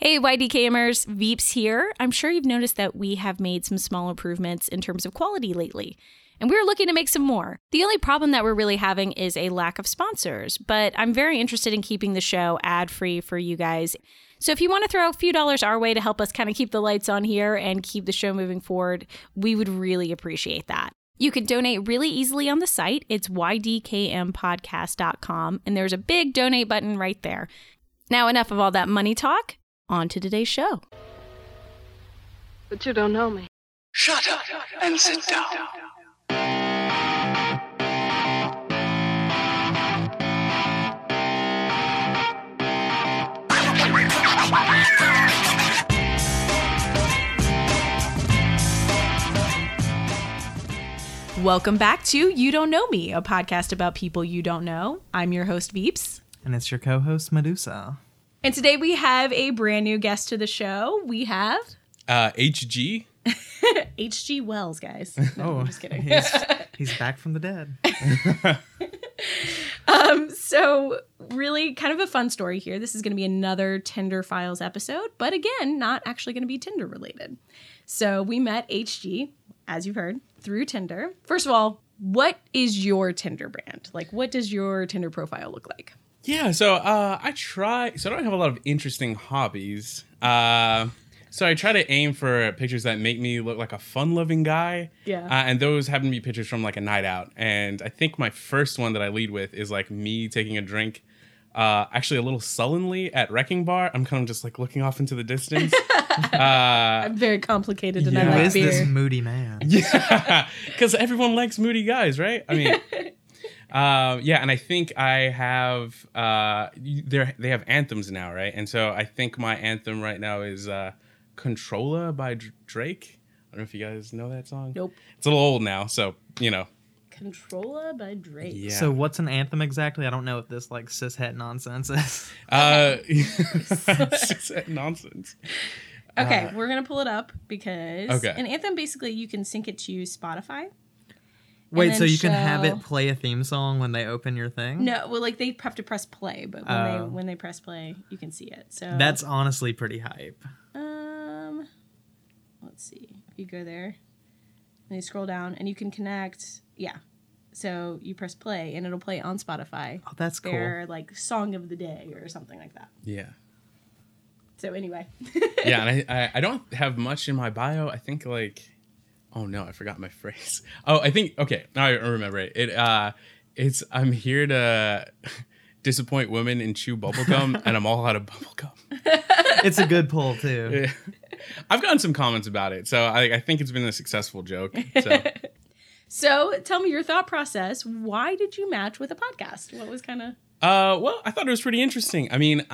Hey, YDKMers, Veeps here. I'm sure you've noticed that we have made some small improvements in terms of quality lately, and we're looking to make some more. The only problem that we're really having is a lack of sponsors, but I'm very interested in keeping the show ad free for you guys. So if you want to throw a few dollars our way to help us kind of keep the lights on here and keep the show moving forward, we would really appreciate that. You can donate really easily on the site. It's ydkmpodcast.com, and there's a big donate button right there. Now, enough of all that money talk. On to today's show. But you don't know me. Shut up and sit down. Welcome back to You Don't Know Me, a podcast about people you don't know. I'm your host, Veeps. And it's your co host, Medusa. And today we have a brand new guest to the show. We have Uh, HG. H.G. Wells, guys. Oh, I'm just kidding. He's, he's back from the dead. Um, so really kind of a fun story here. This is going to be another Tinder Files episode, but again, not actually going to be Tinder related. So we met HG, as you've heard, through Tinder. First of all, what is your Tinder brand? Like, what does your Tinder profile look like? Yeah, so uh, I try. So I don't have a lot of interesting hobbies. Uh, so I try to aim for pictures that make me look like a fun-loving guy. Yeah. Uh, and those happen to be pictures from like a night out. And I think my first one that I lead with is like me taking a drink. Uh, actually, a little sullenly at Wrecking Bar. I'm kind of just like looking off into the distance. uh, I'm very complicated and Yeah. I Who like is beer. this moody man? Yeah, because everyone likes moody guys, right? I mean, uh, yeah, and I think I have uh, they they have anthems now, right? And so I think my anthem right now is uh, "Controlla" by Dr- Drake. I don't know if you guys know that song. Nope. It's a little old now, so you know. Controlla by Drake. Yeah. So, what's an anthem exactly? I don't know what this like cishet nonsense is. uh, it's nonsense. Okay, we're gonna pull it up because Okay. an anthem basically you can sync it to Spotify. Wait, so you can have it play a theme song when they open your thing? No, well, like they have to press play, but when Oh. they when they press play, you can see it. So That's honestly pretty hype. um, let's see. If you go there, and you scroll down, and you can connect. Yeah, so you press play, and it'll play on Spotify. Oh, that's cool. Their like song of the day or something like that. Yeah. So anyway, yeah, and I, I I don't have much in my bio. I think like, oh no, I forgot my phrase. Oh, I think okay, now I remember it. It uh, it's I'm here to disappoint women and chew bubblegum, and I'm all out of bubblegum. It's a good pull, too. I've gotten some comments about it, so I I think it's been a successful joke. So so tell me your thought process. Why did you match with a podcast? What was kind of Uh, well, I thought it was pretty interesting. I mean, uh,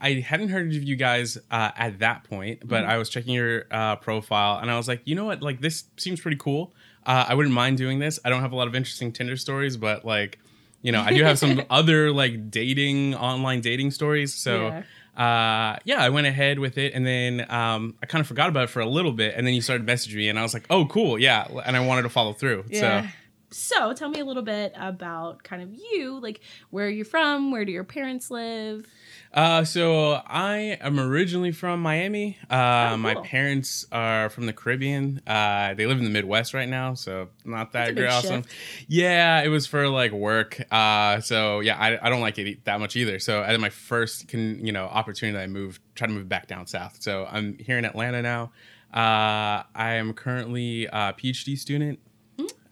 I hadn't heard of you guys uh, at that point, but I was checking your uh, profile and I was like, you know what? Like, this seems pretty cool. Uh, I wouldn't mind doing this. I don't have a lot of interesting Tinder stories, but like, you know, I do have some other like dating, online dating stories. So, uh, yeah, I went ahead with it and then um, I kind of forgot about it for a little bit. And then you started messaging me and I was like, oh, cool. Yeah. And I wanted to follow through. So, So tell me a little bit about kind of you, like where you're from, where do your parents live? Uh, so I am originally from Miami. Uh, Oh, my parents are from the Caribbean. Uh, they live in the Midwest right now, so not that. Awesome. Yeah, it was for like work. Uh, so yeah, I, I don't like it that much either. So at my first can you know opportunity, I moved, try to move back down south. So I'm here in Atlanta now. Uh, I am currently a PhD student.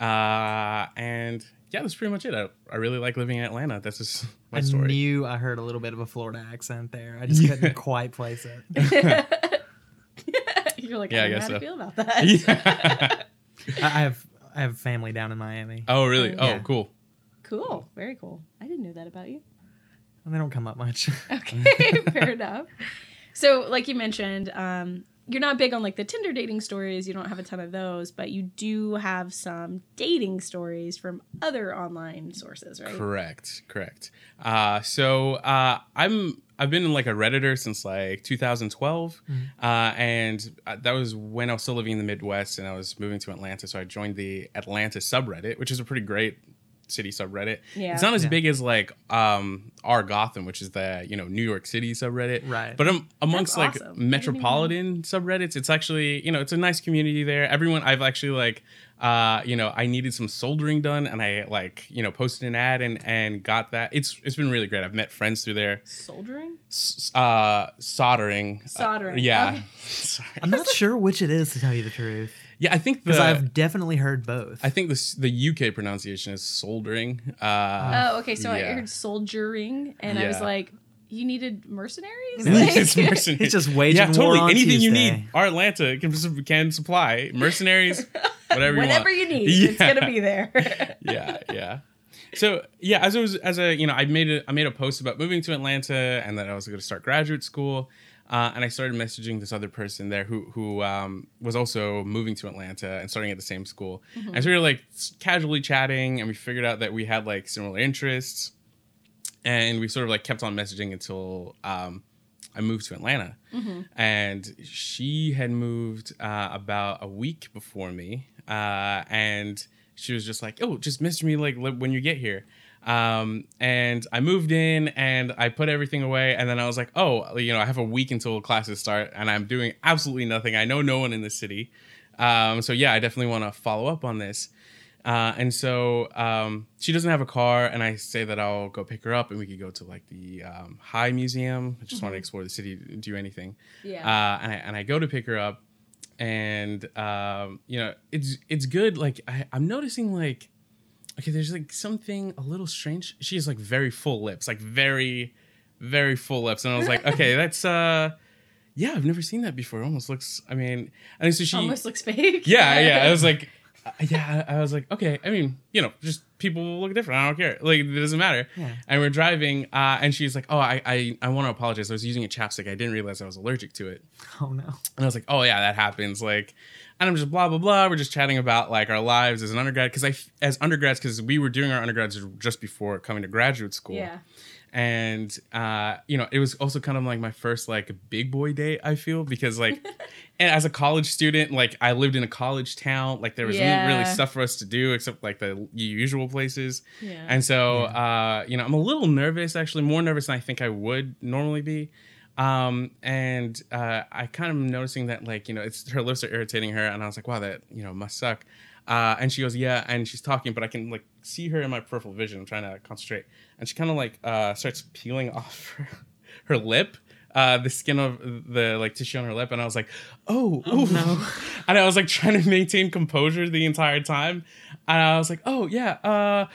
Uh, and yeah, that's pretty much it. I, I really like living in Atlanta. That's just my I story. I knew I heard a little bit of a Florida accent there. I just couldn't quite place it. you're like, Yeah, I I don't know guess how to feel about that. Yeah. I I have I have family down in Miami. oh, really? Oh, Yeah. cool. Cool, very cool. I didn't know that about you. They don't come up much. Okay, fair enough. So, like you mentioned, um, you're not big on like the Tinder dating stories. You don't have a ton of those, but you do have some dating stories from other online sources, right? Correct. Correct. Uh, so uh, I'm I've been like a redditor since like 2012, uh, and uh, that was when I was still living in the Midwest and I was moving to Atlanta. So I joined the Atlanta subreddit, which is a pretty great City subreddit. Yeah. It's not as Yeah. big as like um our Gotham, which is the you know New York City subreddit. Right. But um, amongst That's like awesome. Even metropolitan subreddits, it's actually you know it's a nice community there. Everyone I've actually like uh you know I needed some soldering done and I like you know posted an ad and and got that. It's it's been really great. I've met friends through there. Soldering? S- uh soldering. Uh, Soldering. yeah. Okay. Sorry. I'm not sure which it is to tell you the truth, Yeah, I think because I've definitely heard both. I think the the UK pronunciation is soldering. Uh, Oh, okay. So I heard soldiering, and I was like, you needed mercenaries? it's Like- mercenaries. He's just waging yeah, war totally. on Anything you need, our Atlanta can, can supply. Mercenaries, whatever you Whatever want. you need, it's gonna be there. yeah, yeah. So yeah, as I was as a you know, I made a I made a post about moving to Atlanta and that I was going to start graduate school, uh, and I started messaging this other person there who who um, was also moving to Atlanta and starting at the same school, and so we were like casually chatting, and we figured out that we had like similar interests, and we sort of like kept on messaging until um, I moved to Atlanta, and she had moved uh, about a week before me, uh, and she was just like, "Oh, just message me like li- when you get here." Um, and I moved in and I put everything away, and then I was like, "Oh, you know, I have a week until classes start, and I'm doing absolutely nothing. I know no one in the city, um, so yeah, I definitely want to follow up on this." Uh, and so um, she doesn't have a car, and I say that I'll go pick her up, and we could go to like the um, High Museum. I just want to explore the city, do anything. Yeah. Uh, and I and I go to pick her up, and um, you know it's it's good. Like I, I'm noticing like okay, there's like something a little strange. She has like very full lips, like very very full lips, and I was like, okay, that's uh. Yeah, I've never seen that before. It almost looks. I mean, and so she Almost looks fake. yeah, yeah. I was like, uh, yeah, I was like, okay. I mean, you know, just people look different. I don't care. Like, it doesn't matter. Yeah. And we're driving, uh, and she's like, oh, I, I, I want to apologize. I was using a chapstick. I didn't realize I was allergic to it. oh no. And I was like, oh yeah, that happens. Like, and I'm just blah blah blah. We're just chatting about like our lives as an undergrad because I as undergrads, because we were doing our undergrads just before coming to graduate school Yeah. and uh you know it was also kind of like my first like big boy date i feel because like and as a college student like i lived in a college town like there was Yeah. really stuff for us to do except like the usual places Yeah. and so uh you know i'm a little nervous actually more nervous than i think i would normally be um and uh i kind of noticing that like you know it's her lips are irritating her and i was like wow that you know must suck. Uh and she goes yeah and she's talking but i can like see her in my peripheral vision. I'm trying to concentrate. And she kind of like uh starts peeling off her, her lip uh the skin of the like tissue on her lip and i was like oh, oh no. And i was like trying to maintain composure the entire time. And i was like oh yeah uh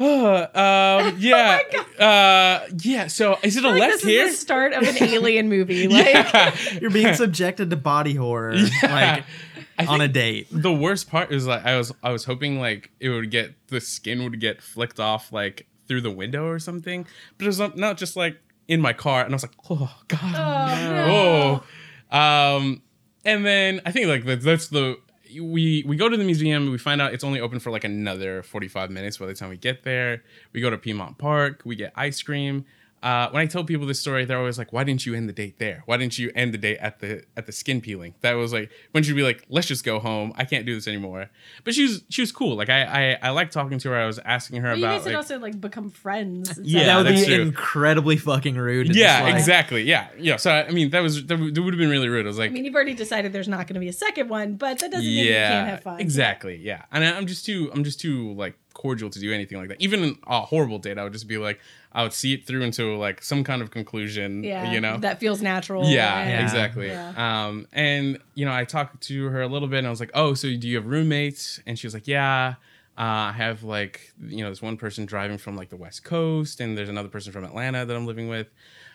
um, yeah, uh, yeah. So is it a feel like left this here? is the start of an alien movie. Like, yeah. You're being subjected to body horror like on a date. the worst part is like I was I was hoping like it would get the skin would get flicked off like through the window or something, but it was not, not just like in my car, and I was like, oh god, oh, no. oh. Um, and then I think like that, that's the we we go to the museum. We find out it's only open for like another forty five minutes by the time we get there. We go to Piedmont Park. We get ice cream. Uh, when I tell people this story, they're always like, "Why didn't you end the date there? Why didn't you end the date at the at the skin peeling?" That was like when she'd be like, "Let's just go home. I can't do this anymore." But she was she was cool. Like I I, I like talking to her. I was asking her Well, you about guys could like, also like become friends. Yeah, that would be true. incredibly fucking rude. yeah, exactly. Yeah, yeah. So I mean, that was that would have been really rude. I was like, I mean, you've already decided there's not going to be a second one, but that doesn't mean you can't have fun. Yeah. Exactly. Yeah. And I- I'm just too I'm just too like cordial to do anything like that. Even in a horrible date, I would just be like I would see it through into like some kind of conclusion. Yeah, You know. that feels natural. yeah, and- Yeah. exactly. Yeah. Um, and you know, I talked to her a little bit, and I was like, "Oh, so do you have roommates?" And she was like, "Yeah, uh, I have like you know, there's one person driving from like the West Coast, and there's another person from Atlanta that I'm living with."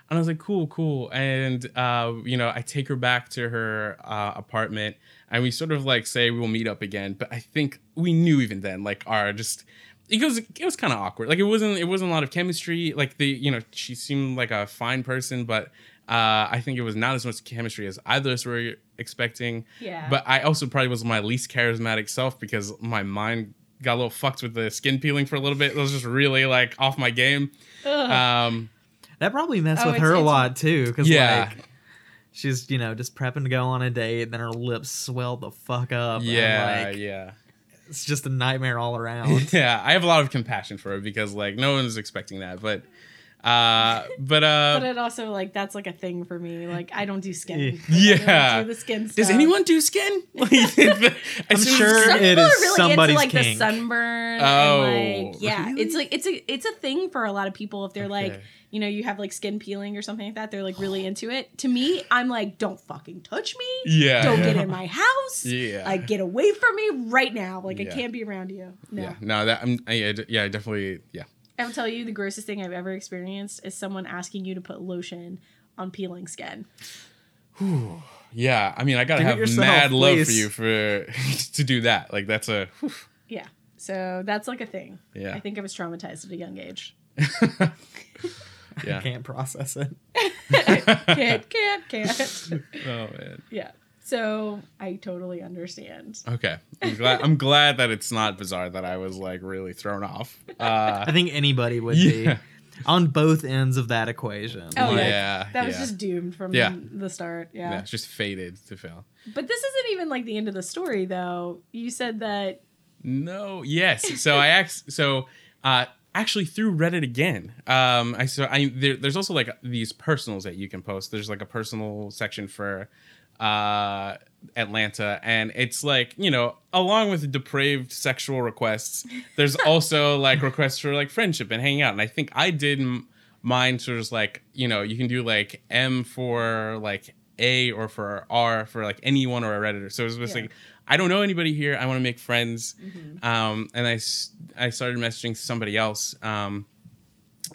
And I was like, "Cool, cool." And uh, you know, I take her back to her uh, apartment, and we sort of like say we'll meet up again. But I think we knew even then, like, our just it was it was kind of awkward. Like it wasn't it wasn't a lot of chemistry. Like the you know she seemed like a fine person, but uh, I think it was not as much chemistry as either of us were expecting. Yeah. But I also probably was my least charismatic self because my mind got a little fucked with the skin peeling for a little bit. It was just really like off my game. Ugh. Um, That probably messed Oh, with her a lot too, because Yeah. like she's you know just prepping to go on a date, and then her lips swell the fuck up. and, yeah, like, yeah. It's just a nightmare all around. yeah, I have a lot of compassion for it because like no one's expecting that, but uh, but uh, But it also like that's like a thing for me. Like I don't do skin. Yeah. I don't do the skin does anyone do skin? Like, I'm sure Some it people is are really somebody's into like kink. the sunburn. Oh, and, like, yeah, really? it's like it's a it's a thing for a lot of people. If they're like, Okay. You know, you have like skin peeling or something like that, they're like really into it. To me, I'm like, don't fucking touch me. Yeah. Don't get in my house. Yeah. Like get away from me right now. Like Yeah. I can't be around you. No. Yeah, no, that I'm, I, yeah, d- yeah, definitely, yeah. I will tell you the grossest thing I've ever experienced is someone asking you to put lotion on peeling skin. Yeah, I mean, I gotta Do have yourself, mad love for you for to do that. Like that's a Yeah. So that's like a thing. Yeah. I think I was traumatized at a young age. yeah. Can't process it. can't, can't, can't. Oh man. Yeah. So I totally understand. Okay, I'm glad. I'm glad that it's not bizarre that I was like really thrown off. Uh, I think anybody would Yeah. be on both ends of that equation. Oh, Like, yeah. yeah, That was yeah. just doomed from Yeah. the start. yeah, Yeah. it's just fated to fail. But this isn't even like the end of the story, though. You said that. No, yes. So I asked. So uh, actually through Reddit again. Um, I so I there, there's also like these personals that you can post. There's like a personal section for uh Atlanta and it's like you know along with depraved sexual requests there's also like requests for like friendship and hanging out and I think I did mine sort of like you know you can do like M for like A or for R for like anyone or a redditor. So it was just Yeah. like I don't know anybody here. I want to make friends. Um and I I started messaging somebody else um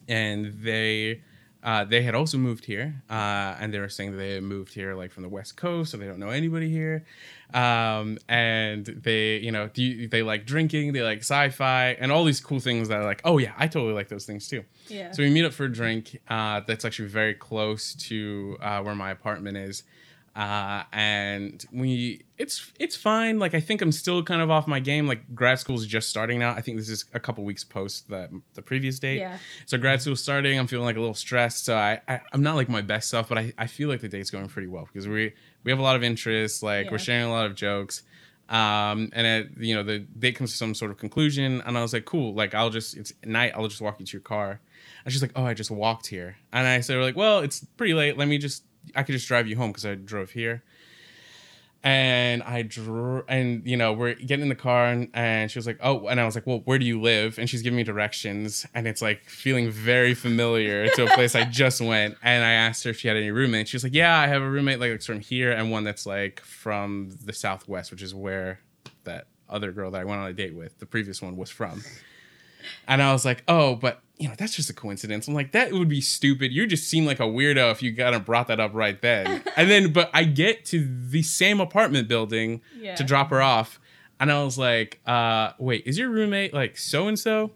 and they uh, they had also moved here, uh, and they were saying that they had moved here like from the West Coast, so they don't know anybody here. Um, and they, you know, do they like drinking, they like sci-fi, and all these cool things that are like, oh yeah, I totally like those things too. Yeah. So we meet up for a drink. Uh, that's actually very close to uh, where my apartment is, uh, and we it's it's fine. Like I think I'm still kind of off my game. Like grad school is just starting now. I think this is a couple weeks post the the previous date. Yeah. So grad school starting. I'm feeling like a little stressed. So I, I I'm not like my best self, but I, I feel like the date's going pretty well because we we have a lot of interests. Like Yeah. we're sharing a lot of jokes. Um, and it, you know, the date comes to some sort of conclusion, and I was like, cool, like I'll just, it's night, I'll just walk you to your car. And she's like, oh, I just walked here. And I said, like, well, it's pretty late. Let me just, I could just drive you home because I drove here. And I drew, and you know, we're getting in the car, and, and she was like, "Oh," and I was like, "Well, where do you live?" And she's giving me directions, and it's like feeling very familiar to a place I just went. And I asked her if she had any roommates. She was like, "Yeah, I have a roommate like that's from here, and one that's like from the Southwest, which is where that other girl that I went on a date with, the previous one, was from." And I was like, "Oh, but you know, that's just a coincidence." I'm like, "That would be stupid. You just seem like a weirdo if you kind of brought that up right then." and then, but I get to the same apartment building Yeah. to drop her off, and I was like, uh, "Wait, is your roommate like so and so?"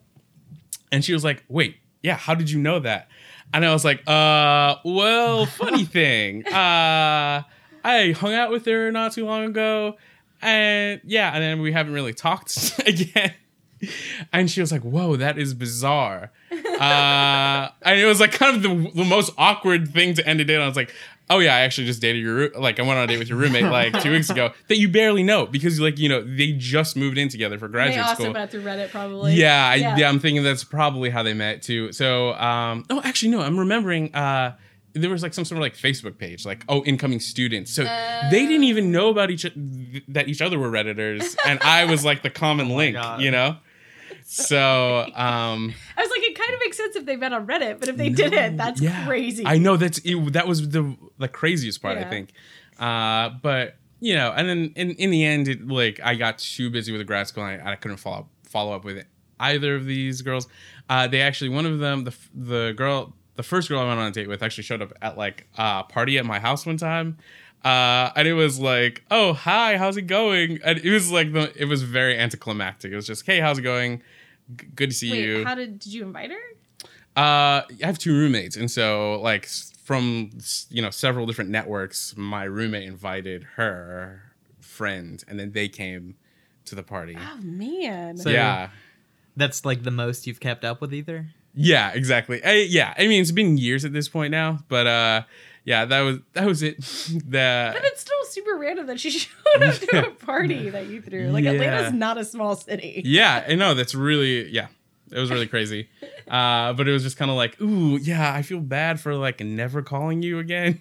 And she was like, "Wait, yeah. How did you know that?" And I was like, "Uh, well, funny thing. Uh, I hung out with her not too long ago, and yeah, and then we haven't really talked again." And she was like, "Whoa, that is bizarre." Uh, and it was like kind of the, the most awkward thing to end a date. on. I was like, "Oh yeah, I actually just dated your like I went on a date with your roommate like two weeks ago that you barely know because like you know they just moved in together for graduate They also school." met through Reddit, probably. yeah, I, yeah, I'm thinking that's probably how they met too. So, um, oh, actually, no, I'm remembering. Uh, there was like some sort of like Facebook page, like oh, incoming students. So they didn't even know about each that each other were redditors, and I was like the common link, God. you know. So, um, I was like, it kind of makes sense if they met on Reddit, but if they didn't, that's yeah, crazy. I know that's it, that was the the craziest part. I think, uh, but you know, and then in in the end, it, like I got too busy with the grad school, and I, I couldn't follow up, follow up with it. either of these girls. Uh, they actually one of them, the the girl, the first girl I went on a date with, actually showed up at like a party at my house one time. Uh, and it was like, oh hi, how's it going? And it was like the, it was very anticlimactic. It was just, hey, how's it going? G- good to see Wait, you. how did did you invite her? Uh, I have two roommates, and so like from you know several different networks, my roommate invited her friend, and then they came to the party. Oh man. So- yeah, That's like the most you've kept up with either. yeah, exactly. I, yeah, I mean it's been years at this point now, but uh, yeah, that was that was it. the but it's still super random that she showed up to a party that you threw. Like Yeah. Atlanta's not a small city. yeah, I know that's really yeah. It was really crazy. Uh, but it was just kind of like, ooh, yeah, I feel bad for like never calling you again.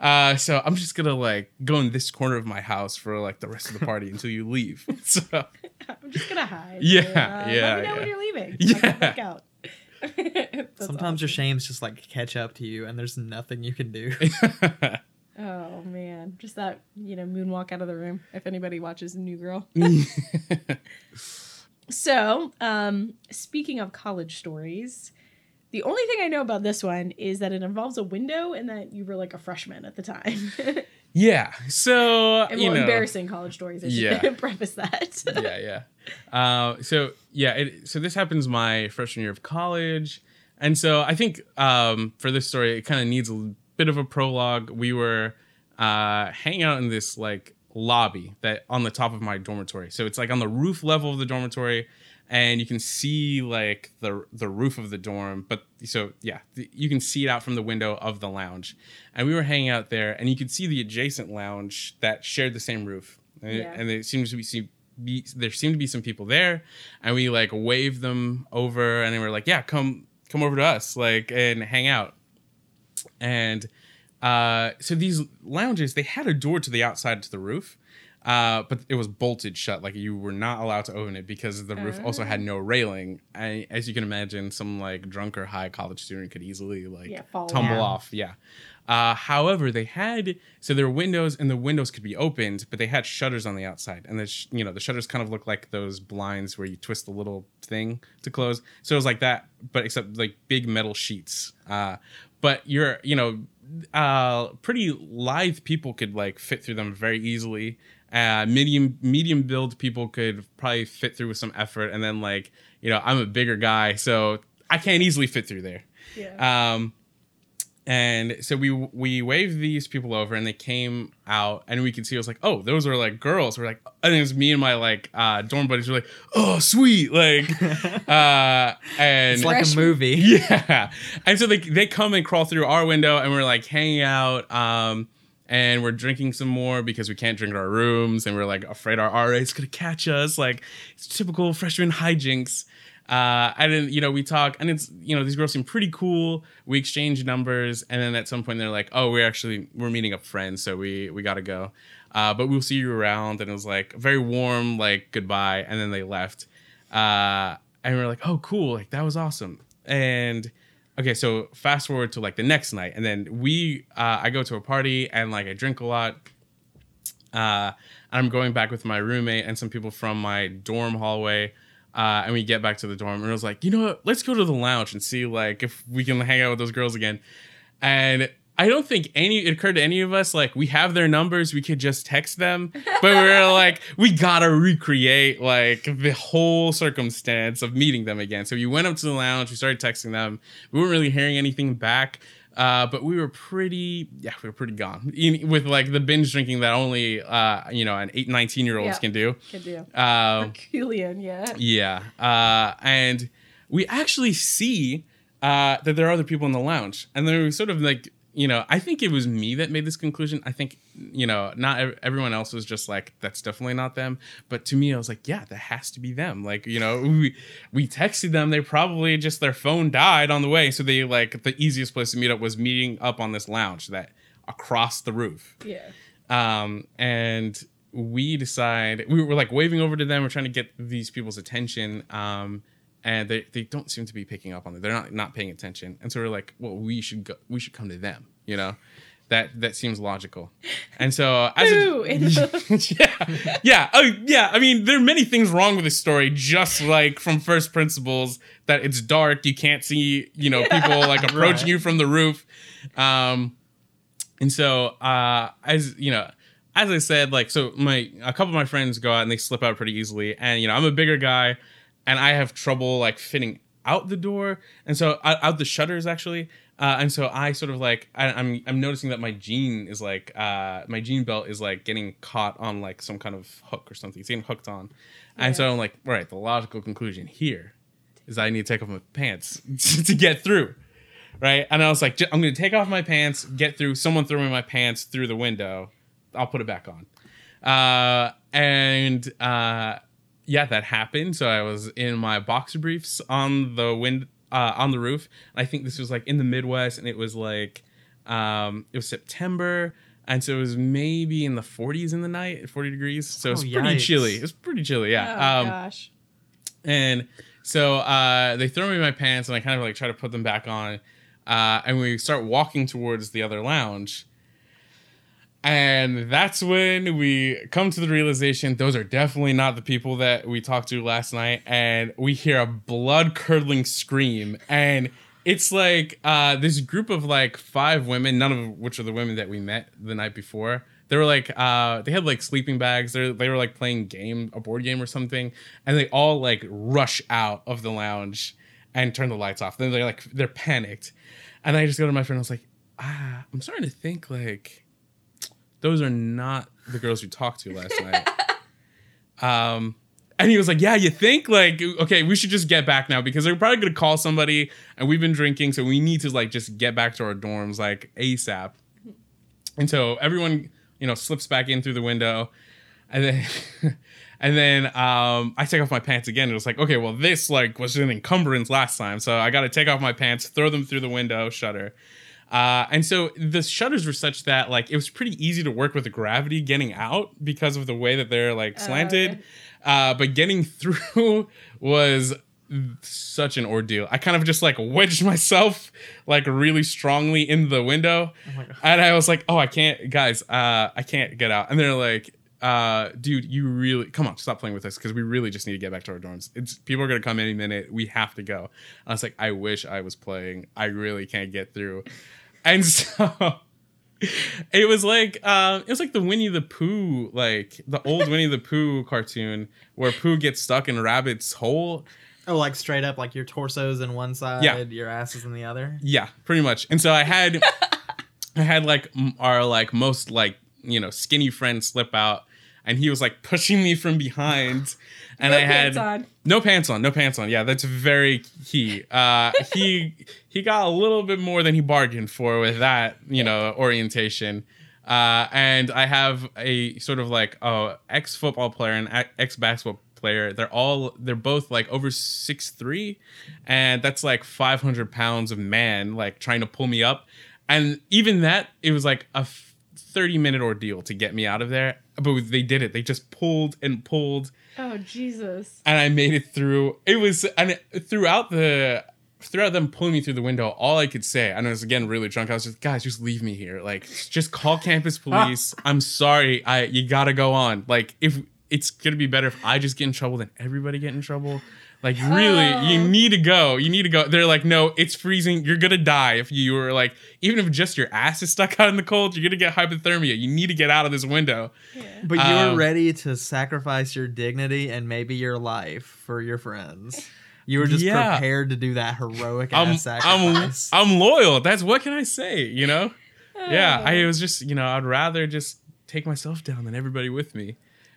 Uh, so I'm just gonna like go in this corner of my house for like the rest of the party until you leave. So I'm just gonna hide. Yeah, Uh, yeah, Let me know yeah. when you're leaving. Yeah. I'll come back out. That's Sometimes your awesome. shames just like catch up to you, and there's nothing you can do. Oh man, just that you know moonwalk out of the room. If anybody watches New Girl. So, um, speaking of college stories, the only thing I know about this one is that it involves a window and that you were like a freshman at the time. yeah. So and you well, know, embarrassing college stories. I should Yeah. preface that. yeah, yeah. Uh, so yeah, it, so this happens my freshman year of college, and so I think um, for this story, it kind of needs a bit of a prologue. We were uh, hanging out in this like lobby that on the top of my dormitory. So it's like on the roof level of the dormitory, and you can see like the the roof of the dorm. But so yeah, th- you can see it out from the window of the lounge, and we were hanging out there, and you could see the adjacent lounge that shared the same roof, and, Yeah. and there seems to be see, be there seemed to be some people there, and we like waved them over, and they were like, "Yeah, come come over to us, like and hang out." And uh, so these lounges, they had a door to the outside to the roof, uh, but it was bolted shut. Like you were not allowed to open it because the roof also had no railing. I, as you can imagine, some like drunk or high college student could easily like Yeah, tumble down. off. Yeah. Uh, however, they had so there were windows and the windows could be opened, but they had shutters on the outside, and the sh- you know the shutters kind of look like those blinds where you twist the little thing to close. So it was like that, but except like big metal sheets. Uh, but you're you know uh, pretty lithe people could like fit through them very easily. Uh, medium medium build people could probably fit through with some effort, and then like you know I'm a bigger guy, so I can't easily fit through there. yeah. Um, and so we we waved these people over, and they came out, and we could see. I was like, oh, those are like girls. We're like, and it was me and my like uh, dorm buddies. Were like, oh, sweet, like, uh, and It's like a movie. yeah. And so they they come and crawl through our window, and we're like hanging out. Um, and we're drinking some more because we can't drink in our rooms, and we're like afraid our RA is gonna catch us. Like it's typical freshman hijinks. Uh, I didn't, you know we talk, and it's you know these girls seem pretty cool. We exchange numbers, and then at some point they're like, "Oh, we're actually we're meeting up friends, so we we gotta go." Uh, but we'll see you around, and it was like very warm, like goodbye, and then they left. Uh, and we are like, "Oh, cool! Like that was awesome." And okay, so fast forward to like the next night, and then we uh, I go to a party and like I drink a lot. Uh, I'm going back with my roommate and some people from my dorm hallway. Uh, and we get back to the dorm, and I was like, you know what? Let's go to the lounge and see like if we can hang out with those girls again. And I don't think any it occurred to any of us like we have their numbers, we could just text them, but we were like, we gotta recreate like the whole circumstance of meeting them again. So we went up to the lounge, we started texting them. We weren't really hearing anything back. Uh, but we were pretty, yeah, we were pretty gone In- with like the binge drinking that only, uh, you know, an eight, 19 year olds Yeah. can do. Can do. Um, Herculean, yeah. yeah. Uh, and we actually see uh, that there are other people in the lounge. And then we sort of like, you know, I think it was me that made this conclusion. I think, you know, not ev- everyone else was just like, that's definitely not them. But to me, I was like, yeah, that has to be them. Like, you know, we, we texted them. They probably just, their phone died on the way. So they like, the easiest place to meet up was meeting up on this lounge that across the roof Yeah. um, and we decide we were like waving over to them. We're trying to get these people's attention, um, and they, they don't seem to be picking up on it. They're not not paying attention, and so we're like, well, we should go. We should come to them. You know, that that seems logical. And so as Boo! In yeah, yeah, oh yeah. I mean, there are many things wrong with this story. Just like from first principles, that it's dark, you can't see, you know, people like approaching Right. you from the roof. Um, and so, uh, as you know, as I said, like, so my a couple of my friends go out and they slip out pretty easily, and you know, I'm a bigger guy, and I have trouble like fitting out the door, and so out, out the shutters actually. Uh, and so I sort of like I, I'm I'm noticing that my jean is like uh, my jean belt is like getting caught on like some kind of hook or something. It's getting hooked on, and so I'm like, right. The logical conclusion here is I need to take off my pants to get through right? And I was like, "J- I'm gonna take off my pants, get through. Someone threw me my pants through the window, I'll put it back on. Uh, and uh, yeah, that happened. So I was in my boxer briefs on the wind uh, on the roof. I think this was like in the Midwest, and it was like um, it was September. And so it was maybe in the 40s in the night, 40 degrees. So it's Oh, pretty yikes. chilly. It was pretty chilly, Oh yeah. um, gosh. and so uh, they throw me my pants, and I kind of like try to put them back on. Uh, and we start walking towards the other lounge. And that's when we come to the realization those are definitely not the people that we talked to last night. And we hear a blood curdling scream. And it's like uh, this group of like five women, none of which are the women that we met the night before. They were like, uh, they had like sleeping bags. They they were like playing game, a board game or something, and they all like rush out of the lounge and turn the lights off. Then they're like, they're panicked, and I just go to my friend. I was like, ah, I'm starting to think like those are not the girls we talked to last night. Um, and he was like, "Yeah, you think like okay, we should just get back now because they're probably gonna call somebody, and we've been drinking, so we need to like just get back to our dorms like ASAP." And so everyone, you know, slips back in through the window, and then and then um, I take off my pants again. It was like, okay, well, this like was an encumbrance last time, so I got to take off my pants, throw them through the window shutter. Uh, and so the shutters were such that like it was pretty easy to work with the gravity getting out because of the way that they're like slanted. okay. Uh, but getting through was such an ordeal. I kind of just like wedged myself like really strongly in the window. and I was like, oh, I can't, guys, uh, I can't get out. And they're like, uh, dude, you really come on, stop playing with us because we really just need to get back to our dorms. It's people are gonna come any minute. We have to go. I was like, I wish I was playing. I really can't get through. And so it was like uh, it was like the Winnie the Pooh, like the old Winnie the Pooh cartoon where Pooh gets stuck in Rabbit's hole. Oh, like straight up, like your torso's in one side, Yeah. your ass is in the other. Yeah, pretty much. And so I had I had like our like most like you know skinny friend slip out, and he was like pushing me from behind, and No I had pants on. no pants on, no pants on. Yeah, that's very key. Uh, he he got a little bit more than he bargained for with that you know orientation. Uh, and I have a sort of like oh ex football player and ex basketball player. They're all they're both like over six three, and that's like five hundred pounds of man like trying to pull me up. And even that, it was like a f- thirty minute ordeal to get me out of there. But they did it. They just pulled and pulled Oh Jesus. and I made it through. It was and it- throughout the throughout them pulling me through the window, all I could say, and I was again really drunk. I was just, guys, just leave me here. Like, just call campus police. I'm sorry. I you gotta go on. Like, if it's gonna be better if I just get in trouble than everybody get in trouble. Like, really, you Oh. need to go. You need to go. They're like, no, it's freezing. You're gonna die if you were like, even if just your ass is stuck out in the cold, you're gonna get hypothermia. You need to get out of this window. But you Um, were ready to sacrifice your dignity and maybe your life for your friends. You were just Yeah. prepared to do that heroic I'm, ass I'm, sacrifice. I'm loyal. That's what can I say, you know? Yeah, I was just, you know, I'd rather just take myself down than everybody with me.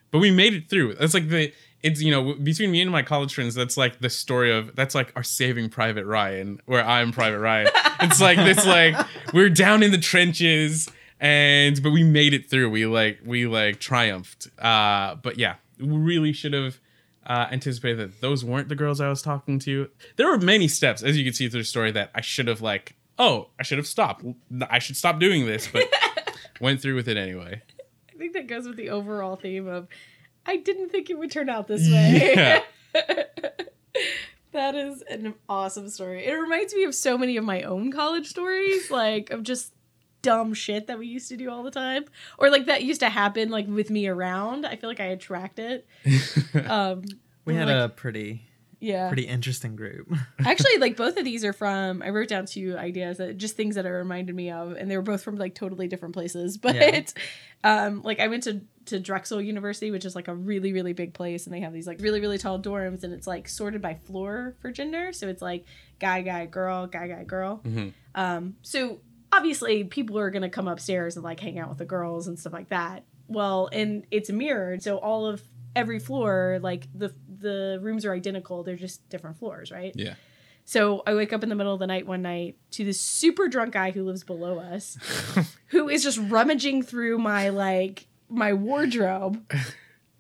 But we made it through. That's like the, it's, you know, between me and my college friends, that's like the story of, that's like our saving Private Ryan, where I'm Private Ryan. it's like this, like, we're down in the trenches and, but we made it through. We like, we like triumphed. Uh, but yeah, we really should have uh, anticipated that those weren't the girls I was talking to. There were many steps, as you can see through the story, that I should have like, oh, I should have stopped. I should stop doing this, but went through with it anyway. I think that goes with the overall theme of I didn't think it would turn out this way. Yeah. that is an awesome story. It reminds me of so many of my own college stories, like of just dumb shit that we used to do all the time. Or like that used to happen like with me around. I feel like I attract it. Um we had like- a pretty yeah. pretty interesting group. Actually, like both of these are from. I wrote down two ideas that just things that it reminded me of, and they were both from like totally different places. But Yeah. um, like I went to to Drexel University, which is like a really really big place, and they have these like really really tall dorms, and it's like sorted by floor for gender. So it's like guy guy girl guy guy girl. Mhm. Um, so obviously people are gonna come upstairs and like hang out with the girls and stuff like that. Well, and it's mirrored, so all of every floor, like the the rooms are identical. They're just different floors, right? Yeah. So I wake up in the middle of the night one night to this super drunk guy who lives below us, who is just rummaging through my like my wardrobe,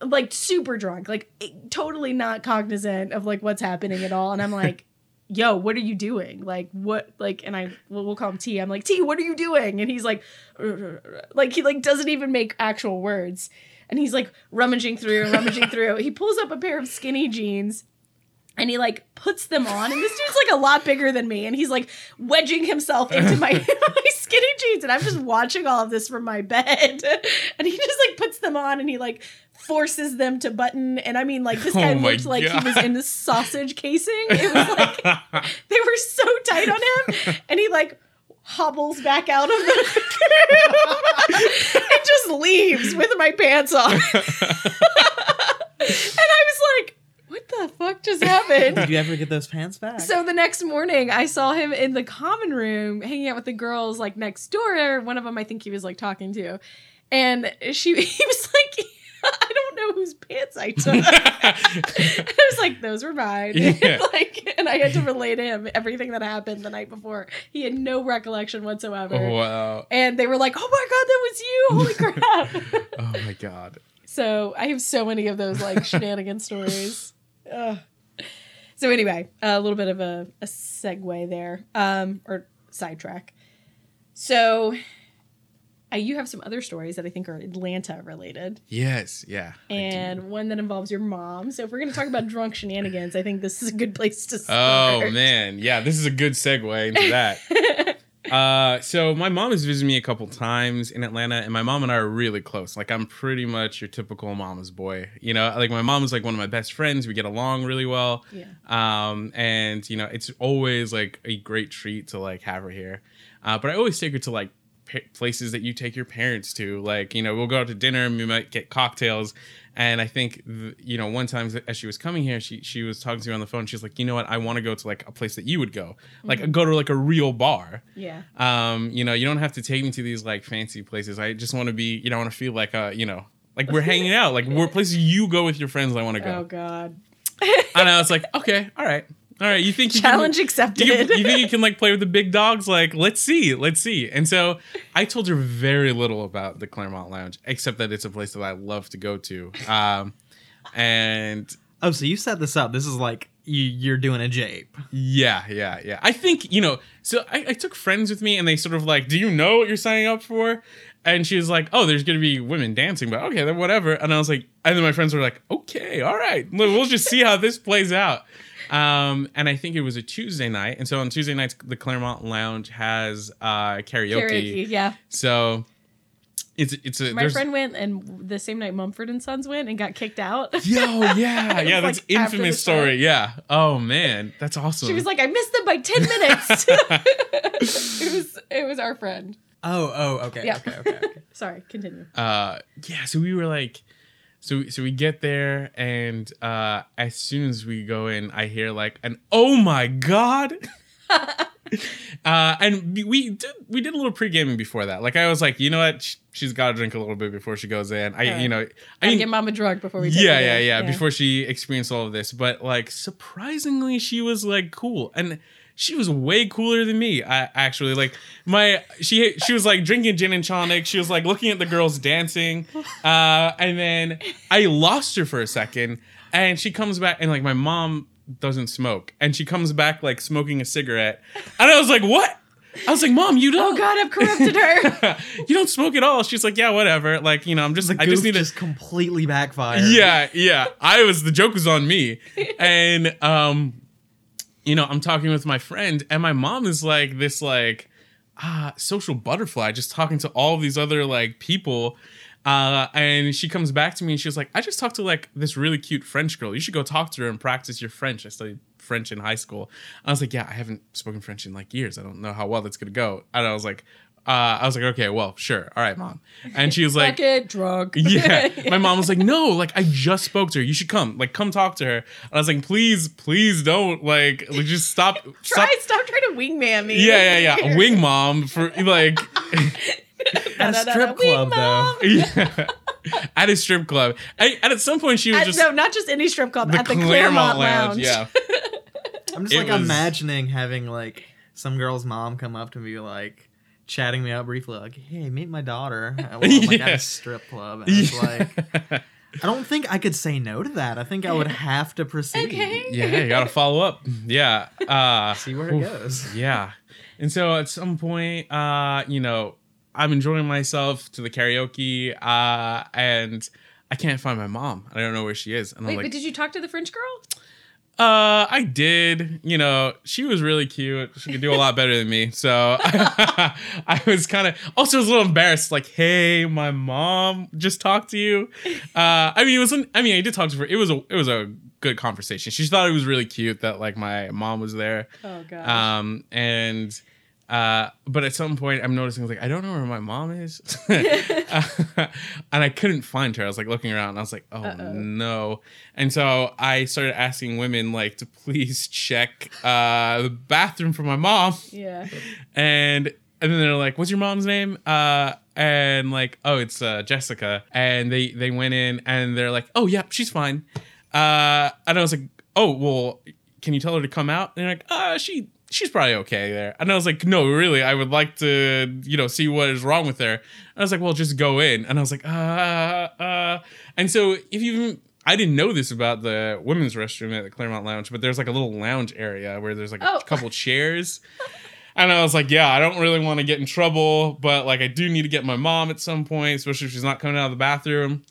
like super drunk, like totally not cognizant of like what's happening at all. And I'm like, "Yo, what are you doing? Like what? Like?" And I we'll, we'll call him T. I'm like, "T, what are you doing?" And he's like, like he like doesn't even make actual words. And he's like rummaging through, rummaging through. He pulls up a pair of skinny jeans and he like puts them on and this dude's like a lot bigger than me and he's like wedging himself into my, my skinny jeans and i'm just watching all of this from my bed. And he just like puts them on and he like forces them to button. And i mean like this guy Oh looked like God. he was in the sausage casing. It was like they were so tight on him. And he like hobbles back out of the room. And just leaves with my pants on. And i was like what the fuck just happened Did you ever get those pants back? so the next morning, I saw him in the common room hanging out with the girls like next door. One of them, I think he was like talking to, and she he was like, "I don't know whose pants I took." I was like, "Those were mine." Yeah. like, and I had to relay to him everything that happened the night before. He had no recollection whatsoever. Oh, wow. And they were like, "Oh my god, that was you! Holy crap!" Oh my god. So I have so many of those like shenanigan stories. Ugh. So anyway, a little bit of a, a segue there, um, or sidetrack. So, uh, you have some other stories that I think are Atlanta related, Yes. Yeah. And one that involves your mom. So if we're going to talk about drunk shenanigans, I think this is a good place to start. Oh man, yeah, this is a good segue into that. uh, so my mom has visited me a couple times in Atlanta, and my mom and I are really close. Like I'm pretty much your typical mama's boy. You know, like my mom is like one of my best friends. We get along really well. Yeah. Um, and you know, it's always like a great treat to like have her here. Uh, but I always take her to like pa- places that you take your parents to. Like, you know, we'll go out to dinner and we might get cocktails. And I think, th- you know, one time as she was coming here, she she was talking to me on the phone. She's like, you know what? I want to go to like a place that you would go, like go to like a real bar. Yeah. Um, you know, you don't have to take me to these like fancy places. I just want to be, you know, I want to feel like uh, you know, like we're hanging out, like we're places you go with your friends. I want to go. Oh God. And I was like, okay, all right, all right. You think you can- Challenge accepted. you, you think you can like play with the big dogs? Like, let's see, let's see. And so I told her very little about the Clermont Lounge, except that it's a place that I love to go to. Um, and oh, so you set this up. This is like you, you're doing a jape. yeah, yeah, yeah. I think you know. So I, I took friends with me, and they sort of like, "Do you know what you're signing up for?" And she was like, "Oh, there's gonna be women dancing, but okay, then whatever." And I was like, and then my friends were like, "Okay, all right, we'll just see how this plays out." Um, and I think it was a Tuesday night, and so on Tuesday nights, the Clermont Lounge has uh, karaoke. Karaoke. Yeah. So it's it's a My friend went, and the same night Mumford and Sons went and got kicked out. Yo, yeah, yeah, that's like, after the infamous show. story. Yeah. Oh man, that's awesome. She was like, I missed them by 10 minutes. it was it was our friend. Oh, oh, okay, Yeah. okay, okay, okay. Sorry, continue. uh yeah so we were like so so we get there and uh as soon as we go in i hear like an oh my god. Uh and we- we did we did a little pre-gaming before that. Like i was like you know what? She's got to drink a little bit before she goes in. I you know i mean get mama drunk before we take yeah, yeah, yeah, Before she experienced all of this, but like surprisingly, she was like cool, and she was way cooler than me. I actually like my she she was like drinking gin and tonic. She was like looking at the girls dancing, uh, and then I lost her for a second, and she comes back, and like my mom doesn't smoke, and she comes back like smoking a cigarette, and I was like, what? I was like, Mom, you don't. Oh God, I've corrupted her. you don't smoke at all. She's like, yeah, whatever. Like, you know, I'm just, The I just need to just completely backfire. yeah, yeah. I was the joke was on me. And um you know, I'm talking with my friend and my mom is like this like ah social butterfly just talking to all these other like people uh, and she comes back to me and she was like, I just talked to like this really cute French girl. You should go talk to her and practice your French. I studied French in high school. I was like, yeah, I haven't spoken French in like years. I don't know how well that's gonna go. And I was like, uh, I was like, okay, well, sure, all right, mom. And she was like, Fuck it, drunk. yeah. My mom was like, no, like I just spoke to her. You should come. Like, come talk to her. And I was like, please, please don't. Like, like, just stop. Try, stop. stop trying to wingman me. Yeah, yeah, yeah. Wing mom for like At a strip club, though. yeah. at a strip club. I, and at some point she was At, just no, not just any strip club. the at the Clermont, Lounge. Yeah. I'm just It like was- imagining having like some girl's mom come up to me like chatting me up briefly like hey meet my daughter well, I'm like at a strip club and it's like I don't think I could say no to that I think I would have to proceed Okay. yeah, you gotta follow up. Yeah. Uh, see where it goes yeah. And so at some point, uh, you know, I'm enjoying myself to the karaoke, uh, and I can't find my mom. I don't know where she is. And Wait, I'm like, but did you talk to the French girl? Uh, I did. You know, she was really cute. She could do a lot better than me. So I was kind of also was a little embarrassed. Like, hey, my mom just talked to you. Uh, I mean, it was. I mean, I did talk to her. It was a. It was a good conversation. She thought it was really cute that like my mom was there. Oh god. Um, and uh, but at some point, I'm noticing like I don't know where my mom is, and I couldn't find her. I was like looking around, and I was like, oh Uh-oh. no. And so I started asking women like to please check uh, the bathroom for my mom, yeah. and and then they're like, "What's your mom's name?" Uh, and like, "Oh, it's uh, Jessica." And they they went in and they're like, "Oh, yeah, she's fine." Uh, and I was like, "Oh, well, can you tell her to come out?" And they're like, "Uh, she she's probably okay there." And I was like, "No, really, I would like to, you know, see what is wrong with her." And I was like, "Well, just go in." And I was like, "Uh, uh." And so if you I didn't know this about the women's restroom at the Clermont Lounge, but there's like a little lounge area where there's like Oh. a couple chairs. And I was like, yeah, I don't really want to get in trouble, but like I do need to get my mom at some point, especially if she's not coming out of the bathroom.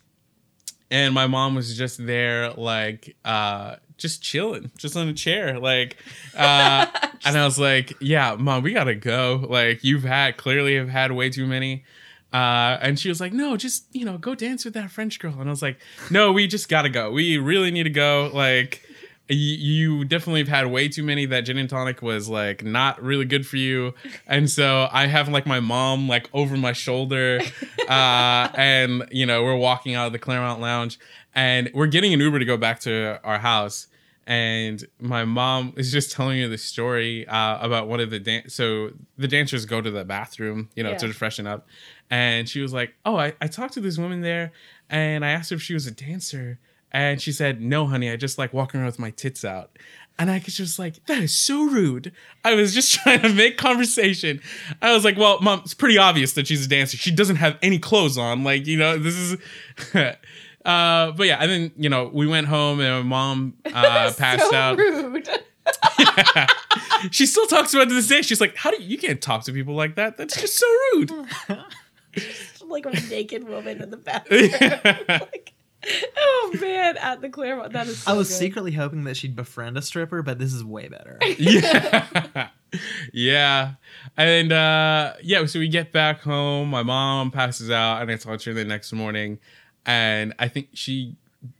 And my mom was just there, like, uh, just chilling, just on a chair. Like, uh, and I was like, yeah, mom, we gotta go. Like, you've had clearly have had way too many. Uh, and she was like, no, just, you know, go dance with that French girl. And I was like, no, we just gotta go. We really need to go. Like, you, you definitely have had way too many that gin and tonic was like not really good for you and so i have like my mom like over my shoulder uh and you know we're walking out of the clermont lounge and we're getting an uber to go back to our house and my mom is just telling me the story uh, about one of the dan- so the dancers go to the bathroom you know Yeah. to freshen up and she was like oh I, I talked to this woman there and i asked her if she was a dancer and she said, No, honey, I just like walking around with my tits out. And I was just like, That is so rude. I was just trying to make conversation. I was like, Well, mom, it's pretty obvious that she's a dancer. She doesn't have any clothes on. Like, you know, this is. uh, but yeah, and then, you know, we went home and my mom uh, passed so out. rude. she still talks about it to this day. She's like, How do you, you can't talk to people like that? That's just so rude. like a naked woman in the bathroom. like, oh man, at the Clermont. That is so I was good. secretly hoping that she'd befriend a stripper but this is way better yeah yeah and uh yeah so we get back home my mom passes out and i talk to her the next morning and i think she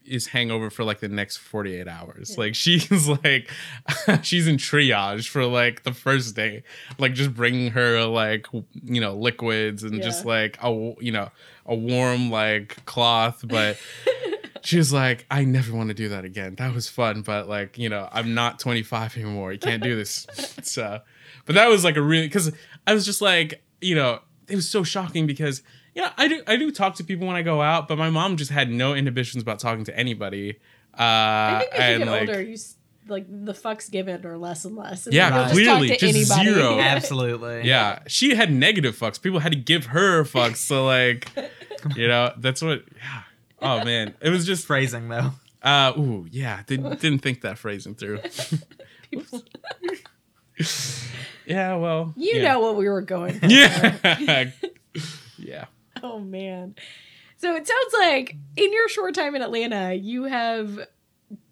is hangover for like the next 48 hours like she's like she's in triage for like the first day like just bringing her like you know liquids and just like a you know a warm like cloth but she was like, I never want to do that again. That was fun, but like, you know, I'm not 25 anymore. You can't do this. so, but that was like a really, because I was just like, you know, it was so shocking because, you know, I do, I do talk to people when I go out, but my mom just had no inhibitions about talking to anybody. Uh, I think as you and get like, older, you s- like the fucks given are less and less. And Yeah, you'll just clearly, talk to just anybody. zero. absolutely yeah, she had negative fucks. People had to give her fucks. So like, you know, that's what, yeah. Oh man, it was just phrasing though Uh, ooh, yeah. Didn't didn't think that phrasing through. yeah, well. You yeah. know what we were going for. Yeah. yeah. Oh man. So it sounds like in your short time in Atlanta, you have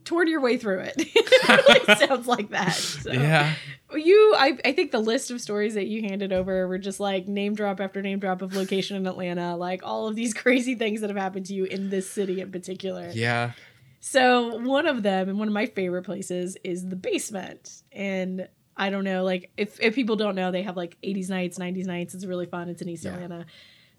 torn your way through it. it really sounds like that. So. Yeah. You, I, I think the list of stories that you handed over were just like name drop after name drop of location in Atlanta, like all of these crazy things that have happened to you in this city in particular. Yeah. So one of them, and one of my favorite places, is the basement. And I don't know, like if if people don't know, they have like 80s nights, 90s nights. It's really fun. It's in East Yeah. Atlanta.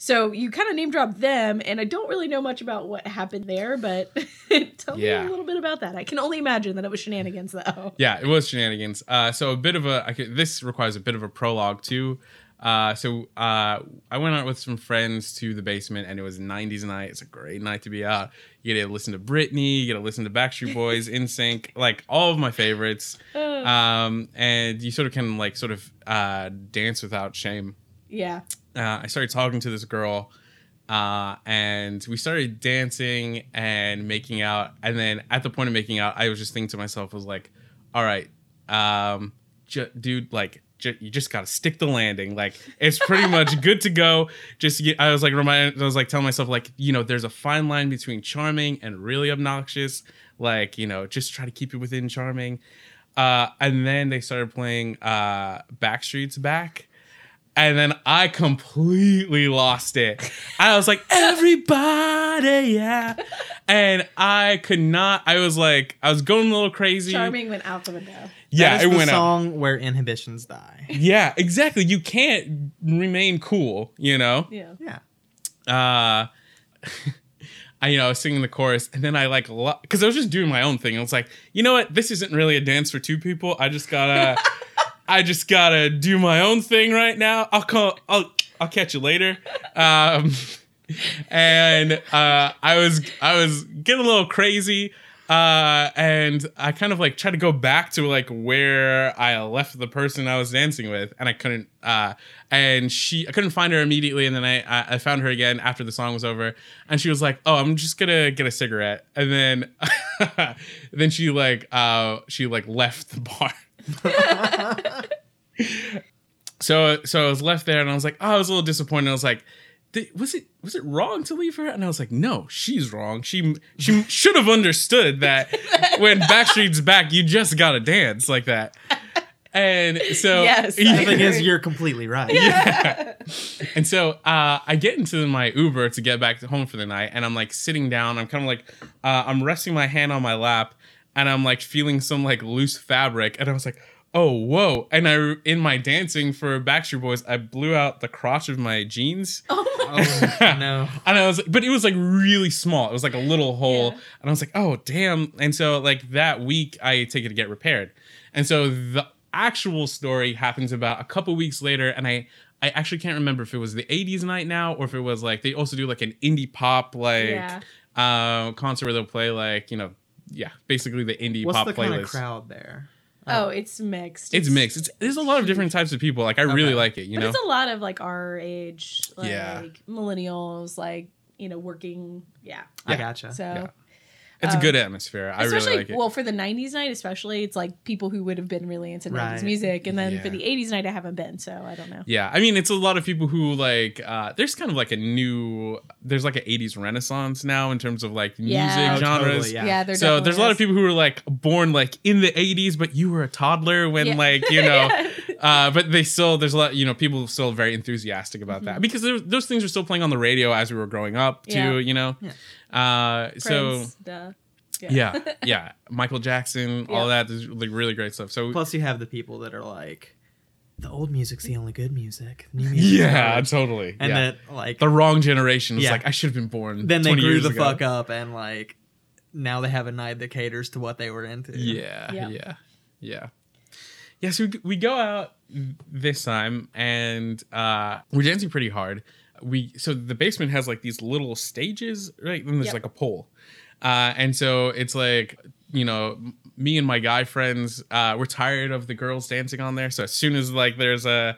So you kind of name drop them, and I don't really know much about what happened there, but tell Yeah. me a little bit about that. I can only imagine that it was shenanigans, though. Yeah, it was shenanigans. Uh, so a bit of a I could, this requires a bit of a prologue too. Uh, so uh, I went out with some friends to the basement, and it was '90s night. It's a great night to be out. You get to listen to Britney, you get to listen to Backstreet Boys, NSYNC, like all of my favorites. Um, and you sort of can like sort of uh, dance without shame. Yeah. Uh, I started talking to this girl, uh, and we started dancing and making out. And then at the point of making out, I was just thinking to myself, I was like, "All right, um, ju- dude, like." ju- You just gotta stick the landing. Like it's pretty much good to go. Just get, I was like reminded. I was like telling myself like you know there's a fine line between charming and really obnoxious. Like you know just try to keep it within charming. Uh, and then they started playing uh, Backstreet's Back. And then I completely lost it. I was like, everybody, yeah. And I could not, I was like, I was going a little crazy. Charming went out the window. Yeah, it the went out. song where inhibitions die. Yeah, exactly. You can't remain cool, you know? Yeah. Yeah. uh I you know I was singing the chorus and then I like because I was just doing my own thing. I was like, you know what, this isn't really a dance for two people. I just gotta, I just gotta do my own thing right now. I'll call, I'll, I'll catch you later. Um, and uh, I was, I was getting a little crazy. Uh, and I kind of like tried to go back to like where I left the person I was dancing with, and I couldn't. Uh, and she, I couldn't find her immediately, and then I, I, found her again after the song was over, and she was like, "Oh, I'm just gonna get a cigarette," and then, then she like, uh, she like left the bar. so, so I was left there, and I was like, oh, I was a little disappointed. I was like, was it was it wrong to leave her? And I was like, no, she's wrong. She she should have understood that when Backstreet's back, you just gotta dance like that. And so Yes, The thing is, you're completely right. and so uh, I get into my Uber to get back to home for the night, and I'm like sitting down. I'm kind of like uh, I'm resting my hand on my lap, and I'm like feeling some like loose fabric, and I was like, oh whoa! And I in my dancing for Backstreet Boys, I blew out the crotch of my jeans. Oh Oh, no. And I was, but it was like really small. It was like a little hole, Yeah. and I was like, "Oh, damn!" And so, like that week, I take it to get repaired. And so the actual story happens about a couple weeks later, and I, I actually can't remember if it was the '80s night now or if it was like they also do like an indie pop like Yeah. uh, concert where they'll play like you know, yeah, basically the indie What's pop the playlist. kind of crowd there? Oh, oh, it's mixed. It's mixed. It's there's a lot of different types of people. Like I really Okay. like it. You but know, it's a lot of like our age, like Yeah. millennials, like you know, working. Yeah. I gotcha. So Yeah. It's a um, good atmosphere. I especially really like it. well for the 90s night especially it's like people who would have been really into 90s music and then for the 80s night i haven't been so i don't know Yeah, I mean, it's a lot of people who like. Uh, there's kind of like a new. There's like an '80s renaissance now in terms of like music Yeah. Oh, genres. totally, yeah. yeah, there's so there's a lot of people who were like born like in the 80s, but you were a toddler when Yeah. like you know. uh, but they still there's a lot you know people still very enthusiastic about Mm-hmm. that because there, those things were still playing on the radio as we were growing up too. Yeah. You know. Uh, so duh. yeah, yeah, Michael Jackson, all Yeah. that is like really great stuff. So Plus, you have the people that are like, the old music's the only good music. The new music's yeah, garbage." totally. And yeah. that like the wrong generation was Yeah. like, I should have been born. then they 20 grew years the ago. fuck up and like now they have a night that caters to what they were into. Yeah, Yeah. yeah, yeah, yeah. So we, we go out this time and uh, we're dancing pretty hard. We so the basement has like these little stages, right? And there's Yep. like a pole, uh, and so it's like you know me and my guy friends uh, we're tired of the girls dancing on there. So as soon as like there's a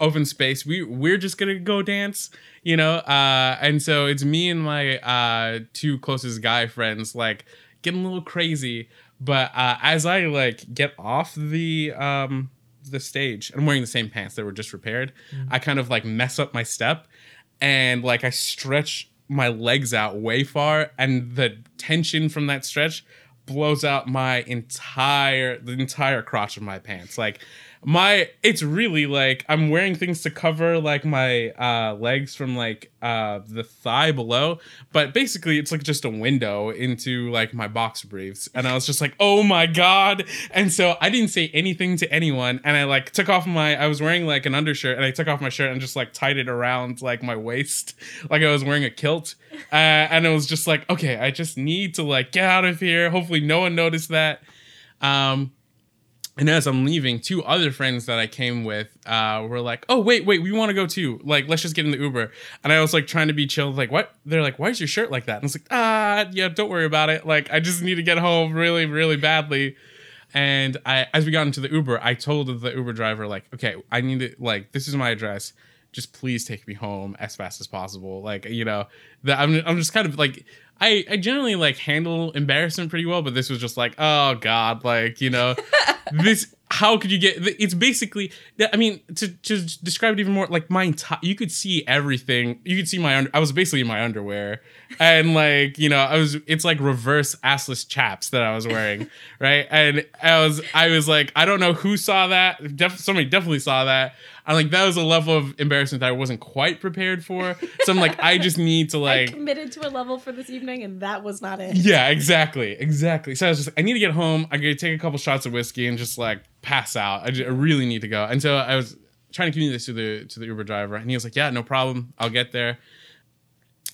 open space, we we're just gonna go dance, you know. Uh, and so it's me and my uh, two closest guy friends like getting a little crazy. But uh, as I like get off the um, the stage, I'm wearing the same pants that were just repaired. I kind of like mess up my step, and like I stretch my legs out way far, and the tension from that stretch blows out my entire the entire crotch of my pants. Like my it's really like I'm wearing things to cover like my uh legs from like uh the thigh below, but basically it's like just a window into like my boxer briefs. And I was just like, "Oh my god." And so I didn't say anything to anyone and I like took off my I was wearing like an undershirt and I took off my shirt and just like tied it around like my waist like I was wearing a kilt. Uh, and it was just like, "Okay, I just need to like get out of here. Hopefully no one noticed that." Um And as I'm leaving, two other friends that I came with uh, were like, "Oh wait, wait, we want to go too. Like, let's just get in the Uber." And I was like trying to be chill, like, "What?" They're like, "Why is your shirt like that?" And I was like, "Ah, yeah, don't worry about it. Like, I just need to get home really, really badly." And I, as we got into the Uber, I told the Uber driver, like, "Okay, I need to like, this is my address. Just please take me home as fast as possible. Like, you know, that I'm, I'm just kind of like." I, I generally like handle embarrassment pretty well, but this was just like, oh god, like you know, this. How could you get? It's basically. I mean, to to describe it even more, like my entire. You could see everything. You could see my. Under, I was basically in my underwear, and like you know, I was. It's like reverse assless chaps that I was wearing, right? And I was. I was like, I don't know who saw that. Def, somebody definitely saw that. I'm like, that was a level of embarrassment that I wasn't quite prepared for. So I'm like, I just need to I like. committed to a level for this evening, and that was not it. Yeah, exactly, exactly. So I was just, I need to get home. I gotta take a couple shots of whiskey and just like pass out. I, just, I really need to go. And so I was trying to communicate this to the to the Uber driver, and he was like, "Yeah, no problem. I'll get there."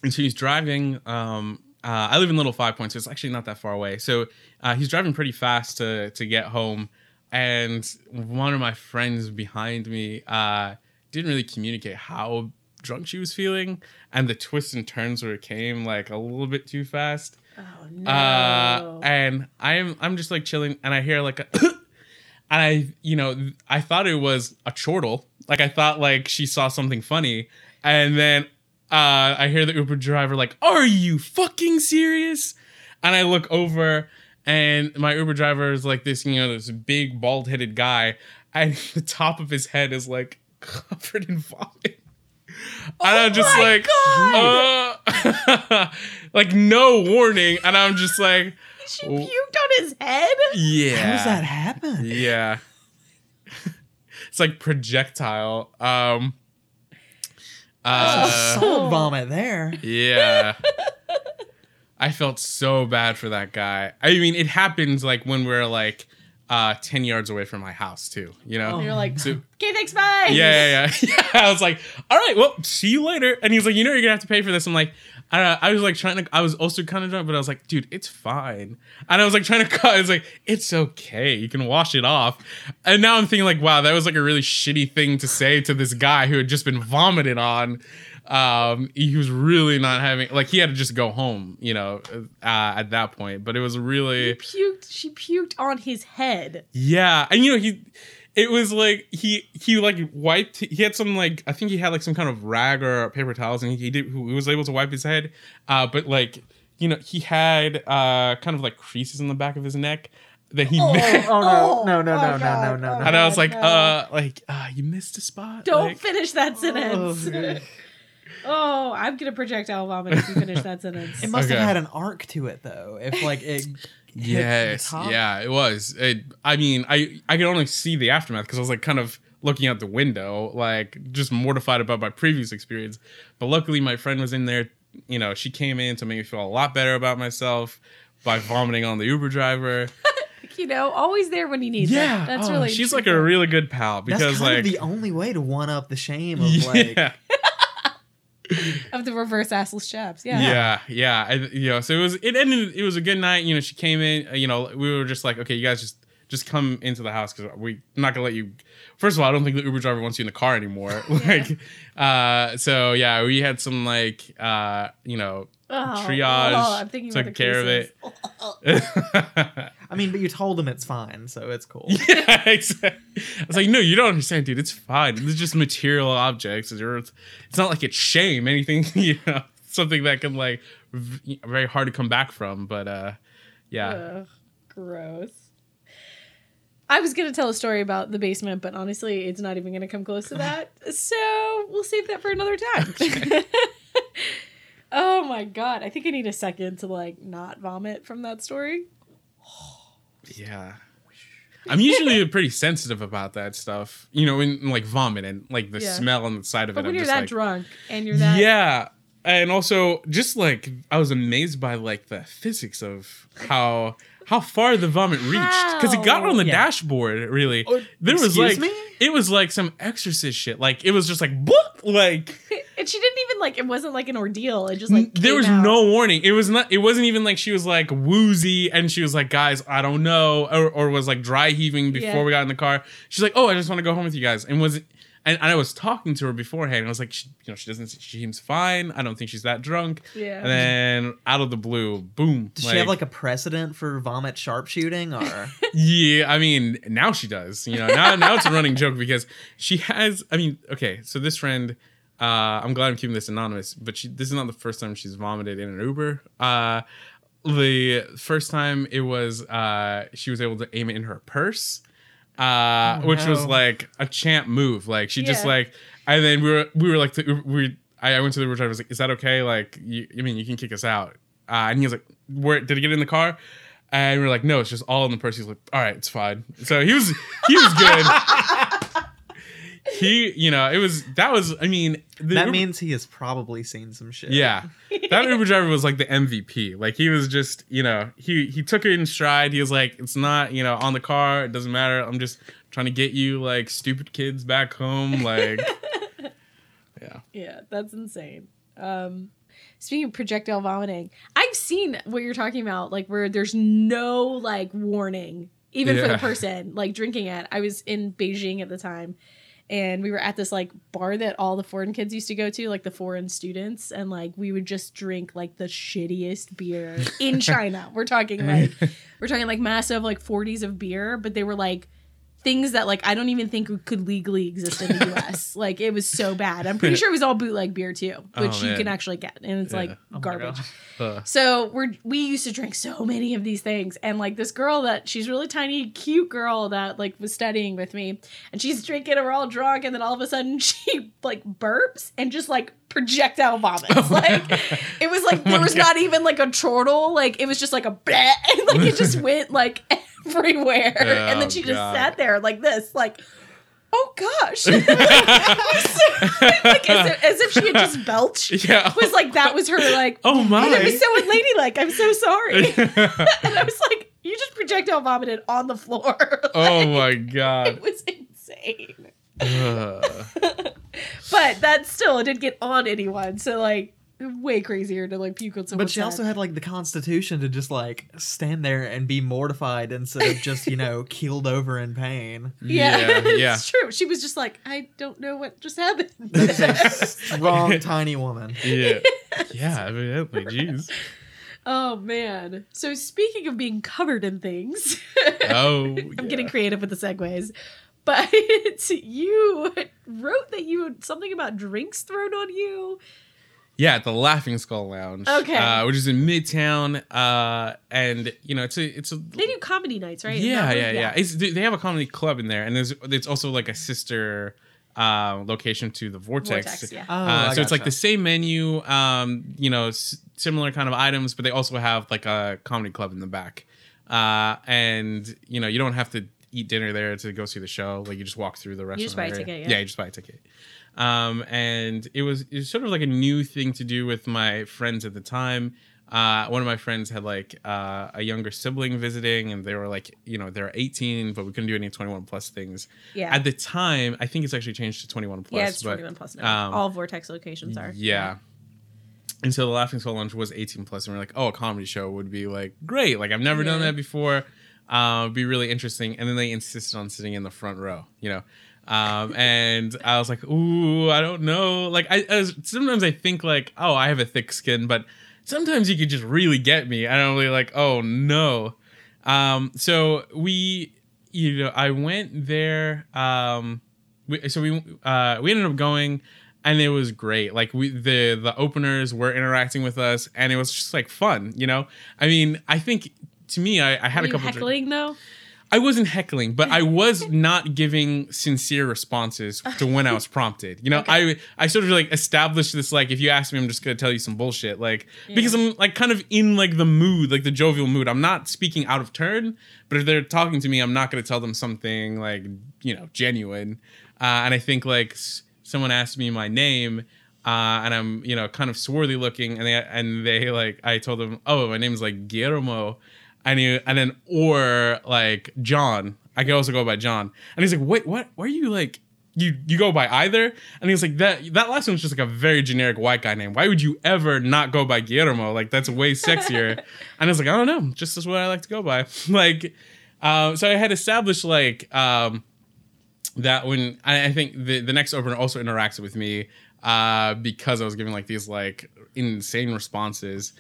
And so he's driving. Um, uh, I live in Little Five Points, so it's actually not that far away. So uh, he's driving pretty fast to to get home, and one of my friends behind me uh, didn't really communicate how drunk she was feeling, and the twists and turns where it came like a little bit too fast. Oh no. Uh, and I'm I'm just like chilling, and I hear like a, and I you know I thought it was a chortle, like I thought like she saw something funny, and then uh, I hear the Uber driver like, "Are you fucking serious?" And I look over, and my Uber driver is like this, you know, this big bald headed guy, and the top of his head is like covered in vomit. and I'm just like, uh, like no warning, and I'm just like, she puked on his head. yeah. How does that happen? Yeah. it's like projectile. Um uh, Solid vomit there. yeah. I felt so bad for that guy. I mean, it happens like when we're like uh 10 yards away from my house too, you know? And you're like, So- okay, thanks, bye. yeah, yeah, yeah. yeah. I was like, all right, well, see you later. And he's like, you know, you're gonna have to pay for this. I'm like, I, I was like trying to, I was also kind of drunk, but I was like, dude, it's fine. And I was like trying to cut. It's like, it's okay. You can wash it off. And now I'm thinking like, wow, that was like a really shitty thing to say to this guy who had just been vomited on. Um, he was really not having like he had to just go home, you know, uh, at that point. But it was He really puked. She puked on his head. yeah, and you know he, it was like he he like wiped. He had some like I think he had like some kind of rag or paper towels, and he, he did he was able to wipe his head. Uh, but like you know he had uh kind of like creases in the back of his neck that he. Oh, missed. oh Oh, no, no, no, oh, no, no, no, God, no, oh, no. And I was like, no. uh, like, uh, you missed a spot. Don't Like, finish that sentence. Oh, Oh, I'm gonna projectile vomit if you finish that sentence. It must Okay. have had an arc to it though. If like it. Yes, yeah, it was. It, I mean, I I could only see the aftermath because I was like kind of looking out the window, like just mortified about my previous experience. But luckily, my friend was in there. You know, she came in to make me feel a lot better about myself by vomiting on the Uber driver. you know, always there when you need yeah, them. That's oh, really she's like a really good pal That's because kind like of the only way to one up the shame of like. of the reverse assless chaps. Yeah. yeah, yeah, I, you know, so it was it ended. It was a good night. You know, she came in. uh, You know, we were just like, okay, you guys just just come into the house because we I'm not gonna let you. First of all, I don't think the Uber driver wants you in the car anymore. like, uh, so yeah, we had some like, uh, you know, Oh, triage, oh, I'm thinking about took the care of it. I mean, but you told them it's fine, so it's cool. yeah, exactly. I was like, no, you don't understand, dude. It's fine. It's just material objects. It's it's not like it's shame, anything, you know, something that can like v- very hard to come back from. But uh, yeah, Ugh, gross. I was gonna tell a story about the basement, but honestly, it's not even gonna come close to that. So we'll save that for another time. Oh my god, I think I need a second to like not vomit from that story. yeah. I'm usually pretty sensitive about that stuff, you know, in like vomit and like the Yeah. smell on the side of it. But when I'm you're just that like, drunk and you're that yeah and also just like i was amazed by like the physics of how how far the vomit reached because it got on the Yeah. dashboard really Oh, there was like me? it was like some exorcist shit like it was just like boop, like it and she didn't even like. It wasn't like an ordeal. It just like there came was out. no warning. It was not. It wasn't even like she was like woozy and she was like, "Guys, I don't know," or, or was like dry heaving before Yeah. we got in the car. She's like, "Oh, I just want to go home with you guys," and was. And, and I was talking to her beforehand. And I was like, she, you know, she doesn't. She seems fine. I don't think she's that drunk. Yeah. And then out of the blue, boom. Does she have like a precedent for vomit sharpshooting or? Yeah, I mean, now she does. You know, now now it's a running joke because she has. I mean, okay, so this friend, uh, I'm glad I'm keeping this anonymous, but she this is not the first time she's vomited in an Uber. Uh, the first time it was uh, she was able to aim it in her purse, uh, Oh, which was like a champ move. Like she just like, and then we were we were like the, we. I I went to the Uber driver. I was like, "Is that okay? Like, you, I mean, you can kick us out." Uh, and he was like, "Where did it get in the car?" And we are like, no, it's just all in the purse. He's like, all right, it's fine. So he was he was good. he, you know, it was that was. I mean, the that Uber- means he has probably seen some shit. yeah, that Uber driver was like the MVP. Like he was just, you know, he he took it in stride. He was like, it's not, you know, on the car. It doesn't matter. I'm just trying to get you like stupid kids back home. Like, yeah. Yeah, that's insane. Um, speaking of projectile vomiting, I've seen what you're talking about, like where there's no like warning, even for the person like drinking it. I was in Beijing at the time, and we were at this like bar that all the foreign kids used to go to, like the foreign students, and like we would just drink like the shittiest beer in China. we're talking like we're talking like massive like 40s of beer, but they were like things that like I don't even think could legally exist in the US. like it was so bad. I'm pretty sure it was all bootleg beer too, which Oh, you can actually get, and it's Yeah. like Oh garbage. Uh, So we're we used to drink so many of these things, and like this girl that she's really tiny, cute girl that like was studying with me, and she's drinking, and we're all drunk, and then all of a sudden she like burps and just like projectile vomits. like it was like Oh there was not even like a chortle, like it was just like a bleh, and like it just went like everywhere, and Oh, then she just sat there like this, like. Oh gosh! like, as, if, as if she had just belched. yeah. It was like that was her like Oh my. and it was so unladylike. I'm so sorry. and I was like, you just projectile vomited on the floor. oh my god. it was insane. But that still it didn't get on anyone. So like way crazier to like puke on someone's But she also had like the constitution to just like stand there and be mortified instead of just you know keeled over in pain. yeah, yeah, yeah. it's true. She was just like, I don't know what just happened. It's a strong, tiny woman. Yeah. Yeah, evidently. Jeez. oh man. So speaking of being covered in things, Oh. I'm getting creative with the segues. But you wrote that you had something about drinks thrown on you. Yeah, at the Laughing Skull Lounge. Okay. Uh, which is in Midtown. Uh, and you know, it's a it's a They do comedy nights, right? yeah, Is that yeah, yeah, It's, they have a comedy club in there, and there's it's also like a sister uh, location to the Vortex. Vortex, yeah. Oh, Uh, I so it's like gotcha. the same menu, um, you know, s- similar kind of items, but they also have like a comedy club in the back. Uh, and you know, you don't have to eat dinner there to go see the show. Like you just walk through the restaurant. just buy a ticket, yeah. yeah, you just buy a ticket. Um, and it was it was sort of like a new thing to do with my friends at the time. Uh, one of my friends had like uh, a younger sibling visiting, and they were like, you know, they're 18, but we couldn't do any 21 plus things. Yeah. At the time, I think it's actually changed to 21 plus. yeah, it's but, 21 plus now. um, All Vortex locations are. yeah. And so the Laughing Skull Lounge was 18 plus, and we're like, oh, a comedy show would be like great. Like I've never done that before. Uh, it'd be really interesting. And then they insisted on sitting in the front row, you know. Um, and I was like, ooh, I don't know. Like I, I was- sometimes I think like, oh, I have a thick skin, but sometimes you could just really get me. I don't really like, oh no. Um, so we, you know, I went there. Um, we, so we uh, we ended up going, and it was great. Like we the the openers were interacting with us, and it was just like fun. You know, I mean, I think to me, I, I had Were a couple. heckling though? I wasn't heckling, but I was not giving sincere responses to when I was prompted. You know, I I sort of like established this like if you ask me, I'm just gonna tell you some bullshit, like because I'm like kind of in like the mood, like the jovial mood. I'm not speaking out of turn, but if they're talking to me, I'm not gonna tell them something like you know genuine. Uh, and I think like s- someone asked me my name. Uh, and I'm, you know, kind of swarthy looking, and they and they like, I told them, oh, my name's like Guillermo, and he, and then or like John. I could also go by John. And he's like, wait, what? Why are you like you you go by either? And he's like that that last one was just like a very generic white guy name. Why would you ever not go by guillermo? Like that's way sexier. And i was like i don't know. Just as what i like to go by. Like uh, so i had established like um that when I, I think the the next opener also interacted with me uh because i was giving like these like insane responses.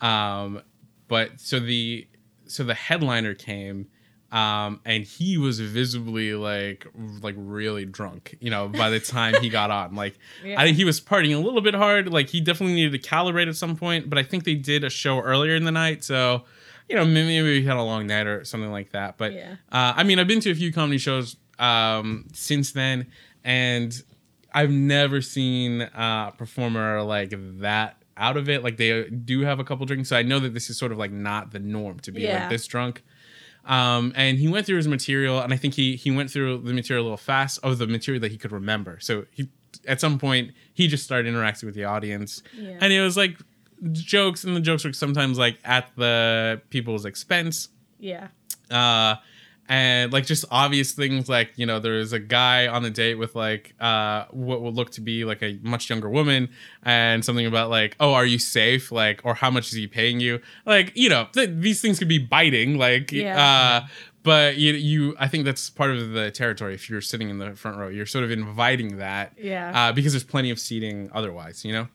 Um but so the so the headliner came um and he was visibly like like really drunk you know by the time he got on like Yeah. i think he was partying a little bit hard like he definitely needed to calibrate at some point but i think they did a show earlier in the night so you know maybe, we had a long night or something like that but Yeah. uh, i mean i've been to a few comedy shows um since then and i've never seen uh, a performer like that out of it like they do have a couple drinks so i know that this is sort of like not the norm to be Yeah. like this drunk um, and he went through his material, and I think he he went through the material a little fast of the material that he could remember. So he at some point he just started interacting with the audience, Yeah. and it was like jokes, and the jokes were sometimes like at the people's expense Yeah. uh and like just obvious things like you know there's a guy on a date with like uh what would look to be like a much younger woman and something about like oh are you safe like or how much is he paying you like you know th- these things could be biting like Yeah. uh but you you i think that's part of the territory if you're sitting in the front row you're sort of inviting that Yeah. uh, because there's plenty of seating otherwise, you know.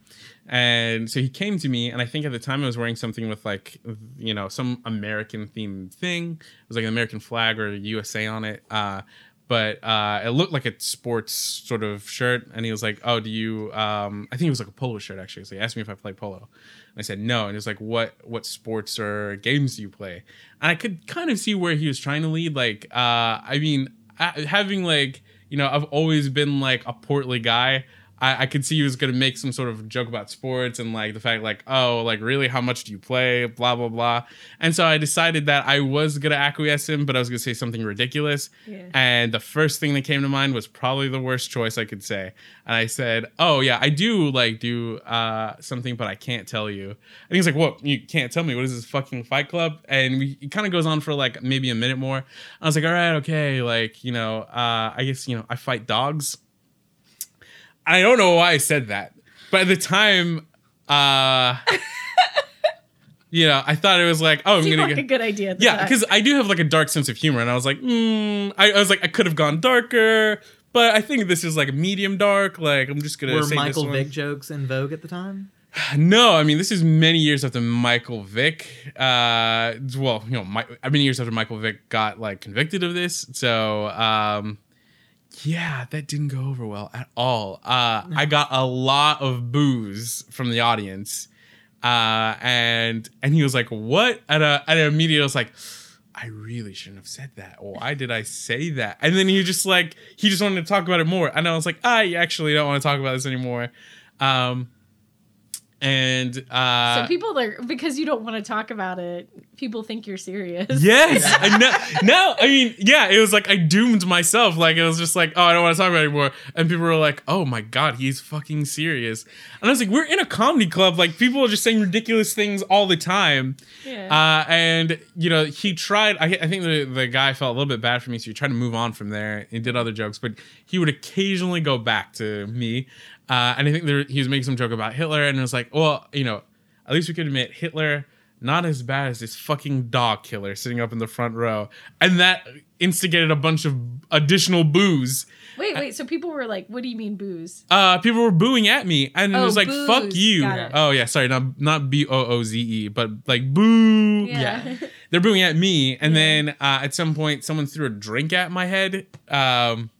And so he came to me, and I think at the time I was wearing something with like, you know, some American themed thing. It was like an American flag or USA on it. Uh, but uh, it looked like a sports sort of shirt. And he was like, "Oh, do you?" Um, I think it was like a polo shirt actually. So he asked me if I play polo, and I said no. And he was like, "What what sports or games do you play?" And I could kind of see where he was trying to lead. Like, uh, I mean, having like you know, I've always been like a portly guy. I, I could see he was gonna make some sort of joke about sports and like the fact like, oh, like really, how much do you play? Blah blah blah. And so I decided that I was gonna acquiesce him, but I was gonna say something ridiculous. Yeah. And the first thing that came to mind was probably the worst choice I could say. And I said, Oh yeah, I do like do uh something, but I can't tell you. And he's like, What? You can't tell me? What is this fucking fight club? And we, it kind of goes on for like maybe a minute more. I was like, All right, okay, like, you know, uh I guess, you know, I fight dogs. I don't know why I said that, but at the time, uh, you know, I thought it was like, oh, I'm Seemed gonna like get, a good idea. Yeah, because I do have like a dark sense of humor, and I was like, mm, I, I was like, I could have gone darker, but I think this is like medium dark. Like, I'm just gonna Were say Michael this one. Vick jokes in vogue at the time? No, I mean this is many years after Michael Vick. Uh, well, you know, my, many years after Michael Vick got like convicted of this. So, um, yeah, that didn't go over well at all. Uh, I got a lot of booze from the audience, uh, and and he was like, "What?" And uh, and immediately I was like. I really shouldn't have said that. Why did I say that? And then he just like he just wanted to talk about it more, and I was like, I actually don't want to talk about this anymore. Um, and uh, so people are because you don't want to talk about it. People think you're serious. Yes. I know. No, I mean, yeah, it was like I doomed myself. Like it was just like, oh, I don't want to talk about it anymore. And people were like, oh my god, he's fucking serious. And I was like, we're in a comedy club. Like people are just saying ridiculous things all the time. Yeah. Uh, and you know, he tried. I, I think the the guy felt a little bit bad for me, so he tried to move on from there. He did other jokes, but he would occasionally go back to me. Uh, and I think there, he was making some joke about Hitler, and it was like, well, you know, at least we could admit Hitler not as bad as this fucking dog killer sitting up in the front row, and that instigated a bunch of additional booze. wait, wait. So people were like, "What do you mean booze?" Uh, people were booing at me, and it Oh, was like, "Fuck you!" Oh yeah, sorry, not not B O O Z E, but like boo. Yeah. They're booing at me, and then uh, at some point, someone threw a drink at my head, um,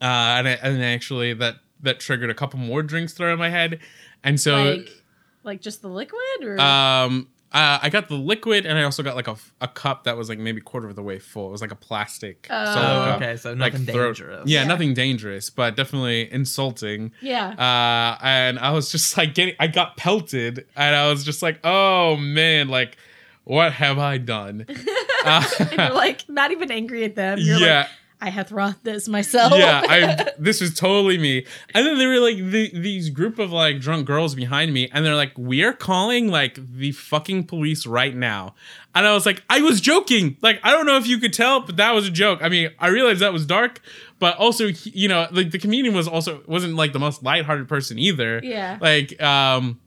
uh, and, I, and actually that that triggered a couple more drinks thrown at my head, and so like, like just the liquid, or um, uh, I got the liquid, and I also got like a, a cup that was like maybe quarter of the way full. It was like a plastic. Oh. Oh, cup. okay, so Like nothing throw- dangerous. Yeah, Yeah. nothing dangerous, but definitely insulting. yeah. Uh, and I was just like getting, I got pelted, and I was just like, oh man, like, what have I done? Uh, and you're like not even angry at them. You're yeah, like, I hath wrought this myself. yeah. I this was totally me. And then there were like the, these group of like drunk girls behind me, and they're like, "We are calling like the fucking police right now." And I was like, "I was joking. Like, I don't know if you could tell, but that was a joke. I mean, I realized that was dark, but also you know like the comedian was also wasn't like the most lighthearted person either Yeah. like um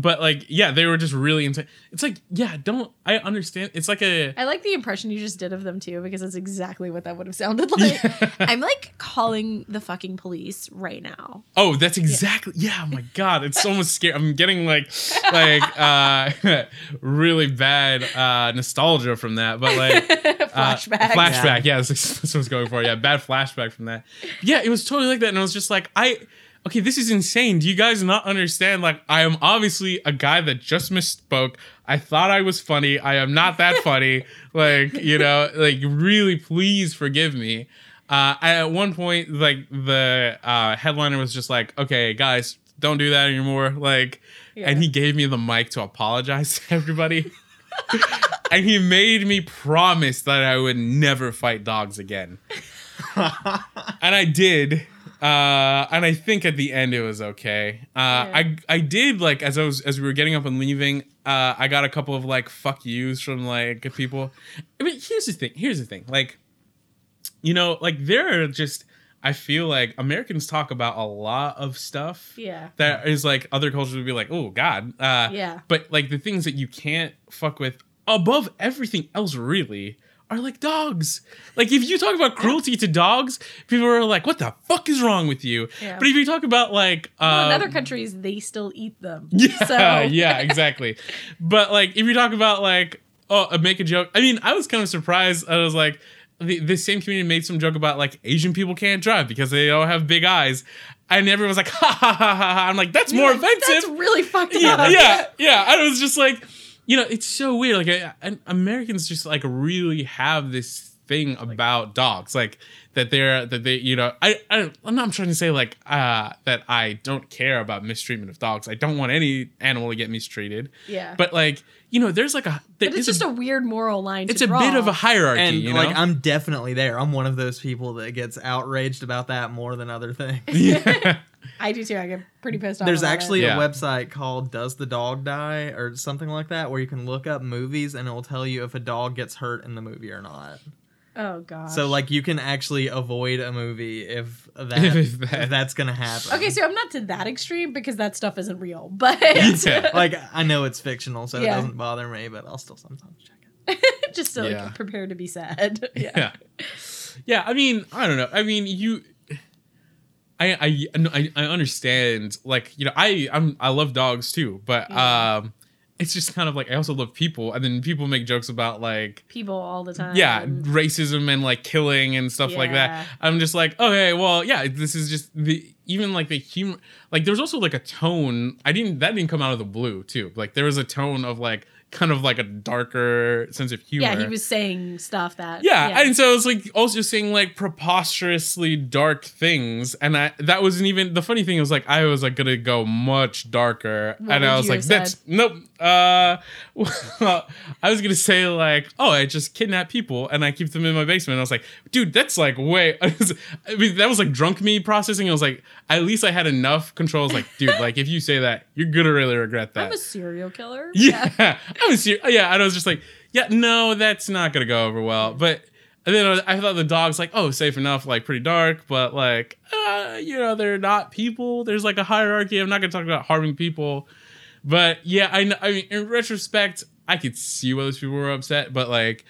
but like yeah they were just really into it's like yeah don't i understand it's like a I like the impression you just did of them too, because that's exactly what that would have sounded like. I'm like calling the fucking police right now. oh that's exactly yeah. oh my god it's almost scary i'm getting like like uh really bad uh nostalgia from that but like uh, Flashback. flashback yeah, that's, that's what i was going for yeah bad flashback from that yeah it was totally like that and i was just like i okay this is insane. Do you guys not understand? Like i am obviously a guy that just misspoke. I thought i was funny. I am not that funny. Like you know like really please forgive me. Uh at one point like the uh headliner was just like okay guys don't do that anymore. Like and he gave me the mic to apologize to everybody. And he made me promise that I would never fight dogs again. and I did. Uh, and I think at the end it was okay. Uh, I I did like as I was as we were getting up and leaving. Uh, I got a couple of like fuck yous from like people. I mean, here's the thing. Here's the thing. Like, you know, like there are just. I feel like Americans talk about a lot of stuff Yeah. that is like other cultures would be like, oh God. Uh, Yeah. But like the things that you can't fuck with above everything else, really, are like dogs. Like if you talk about cruelty to dogs, people are like, what the fuck is wrong with you? Yeah. But if you talk about like, Well, in other countries, they still eat them. yeah, So yeah, exactly. But like, if you talk about like, oh, uh, make a joke. I mean, I was kind of surprised. I was like, the, the same community made some joke about like Asian people can't drive because they don't have big eyes, and everyone was like, ha ha ha ha. ha. I'm like, that's more You're like, offensive. That's really fucked yeah, up. yeah, yeah. I was just like, you know, it's so weird. Like, I, and Americans just like really have this thing about dogs, like that they're that they, you know, I, I I'm not trying to say like uh that I don't care about mistreatment of dogs. I don't want any animal to get mistreated. Yeah. But like, you know, there's like a there But it's just a, weird moral line. it's to a draw. bit of a hierarchy, and you know. like I'm definitely there. I'm one of those people that gets outraged about that more than other things. yeah. I do too. I get pretty pissed off. There's actually it. Yeah. a website called Does the Dog Die or something like that where you can look up movies and it will tell you if a dog gets hurt in the movie or not. Oh god. So like you can actually avoid a movie if that If if, that's gonna happen. Okay, so I'm not to that extreme because that stuff isn't real. But Yeah. like I know it's fictional, so Yeah. it doesn't bother me, but I'll still sometimes check it. just to Yeah. like prepare to be sad. Yeah. yeah yeah i mean i don't know i mean you I, I I understand like you know I I'm I love dogs too but Yeah. um it's just kind of like I also love people and then people make jokes about like People all the time. yeah racism and like killing and stuff like that I'm just like okay well yeah this is just the even like the humor like there's also like a tone I didn't that didn't come out of the blue too like there was a tone of like kind of like a darker sense of humor Yeah, he was saying stuff that. yeah, and so I was like also saying like preposterously dark things, and I that wasn't even the funny thing was like I was like gonna go much darker, What and I was like that's nope. Uh, well, I was gonna say like oh I just kidnap people and I keep them in my basement. I was like dude that's like way. I, was, I mean that was like drunk me processing. I was like at least I had enough control. I was like dude like if you say that you're gonna really regret that. I'm a serial killer. Yeah, I was serious. Yeah, and I was just like, yeah, no, that's not gonna go over well. But and then I, was- I thought the dog's like, oh, safe enough, like pretty dark, but like, uh, you know, they're not people. There's like a hierarchy. I'm not gonna talk about harming people, but yeah, I, kn- I mean, in retrospect, I could see why those people were upset, but like,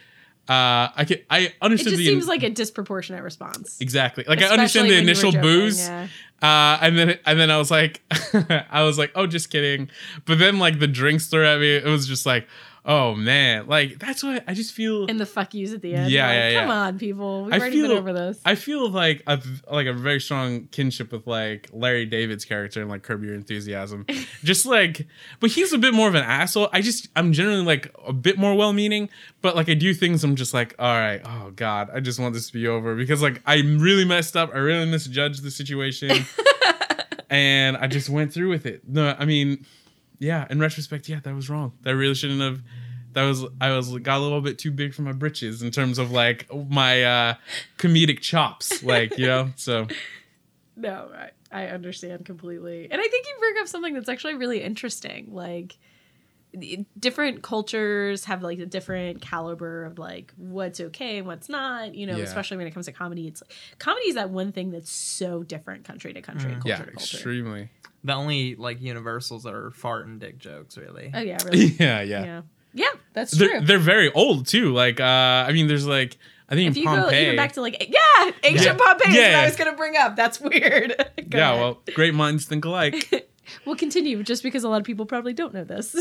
uh, I could, I It just the seems like a disproportionate response. exactly. Like I understand the when you were initial booze. yeah. Uh, and then and then I was like, I was like, oh, just kidding. But then like the drinks threw at me. It was just like, oh man, like that's what I just feel. And the fuck yous at the end. Yeah, like, yeah, yeah. Come on, people. We've I already been feel- over this. I feel like a like a very strong kinship with like Larry David's character and like Curb Your Enthusiasm. just like, but he's a bit more of an asshole. I just I'm generally like a bit more well-meaning, but like I do things. I'm just like, all right, oh god, I just want this to be over because like I really messed up. I really misjudged the situation, and I just went through with it. No, I mean, yeah. In retrospect, yeah, that was wrong. That really shouldn't have. That was I was got a little bit too big for my britches in terms of like my uh comedic chops, like you know. So No, I, I understand completely. And I think you bring up something that's actually really interesting. Like, different cultures have like a different caliber of like what's okay and what's not. You know, Yeah. especially when it comes to comedy. It's like comedy is that one thing that's so different country to country, and culture yeah, to culture. extremely. The only like universals are fart and dick jokes, really. Oh yeah, really. Yeah, yeah. yeah, yeah, that's They're, true. they're very old too. Like, uh, I mean, there's like, I think if in you go even back to like yeah, ancient Yeah. Pompeii is what Yeah. I was gonna bring up. That's weird. Go yeah, ahead. well, great minds think alike. we'll continue just because a lot of people probably don't know this.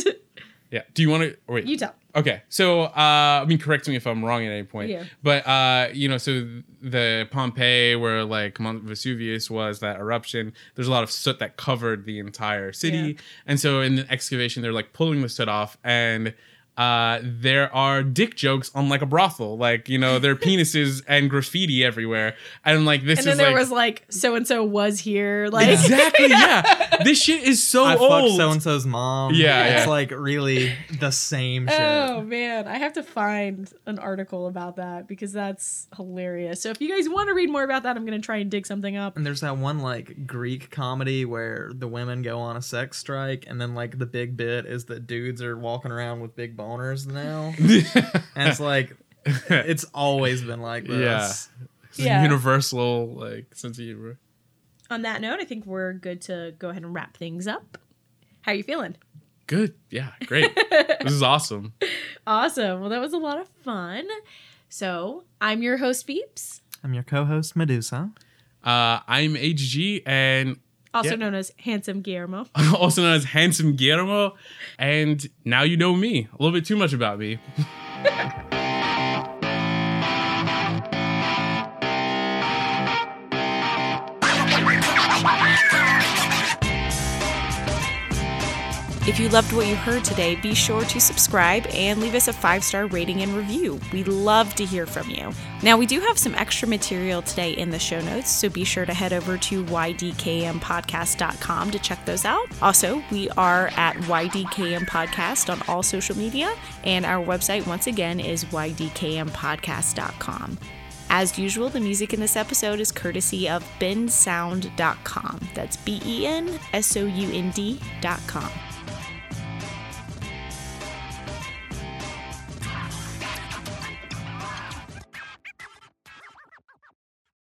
Yeah. Do you want to wait? you tell. Okay, so uh, I mean, correct me if I'm wrong at any point. Yeah. But uh, you know, so the Pompeii, where like Mount Vesuvius was, that eruption. There's a lot of soot that covered the entire city, Yeah. and so in the excavation, they're like pulling the soot off, and uh, there are dick jokes on like a brothel, like you know, there are penises and graffiti everywhere, and like this And then there like. was like so and so was here. Like Exactly, yeah. This shit is so I old. fucked so and so's mom. Yeah, it's yeah. like really the same shit. Oh man, I have to find an article about that because that's hilarious. So if you guys want to read more about that, I'm gonna try and dig something up. And there's that one like Greek comedy where the women go on a sex strike, and then like the big bit is that dudes are walking around with big boners now, and it's like it's always been like this. Yeah. It's Yeah. universal like sense of humor. On that note, I think we're good to go ahead and wrap things up. How are you feeling? Good. Yeah. Great. this is awesome. Awesome. Well, that was a lot of fun. So I'm your host, Beeps, I'm your co-host Medusa. Uh, I'm HG and also known as Handsome Guillermo. also known as Handsome Guillermo. And now you know me. A little bit too much about me. If you loved what you heard today, be sure to subscribe and leave us a five star rating and review. We'd love to hear from you. Now, we do have some extra material today in the show notes, so be sure to head over to ydkmpodcast.com to check those out. Also, we are at ydkm podcast on all social media, and our website, once again, is ydkmpodcast.com. As usual, the music in this episode is courtesy of bensound.com. That's B E N S O U N D.com.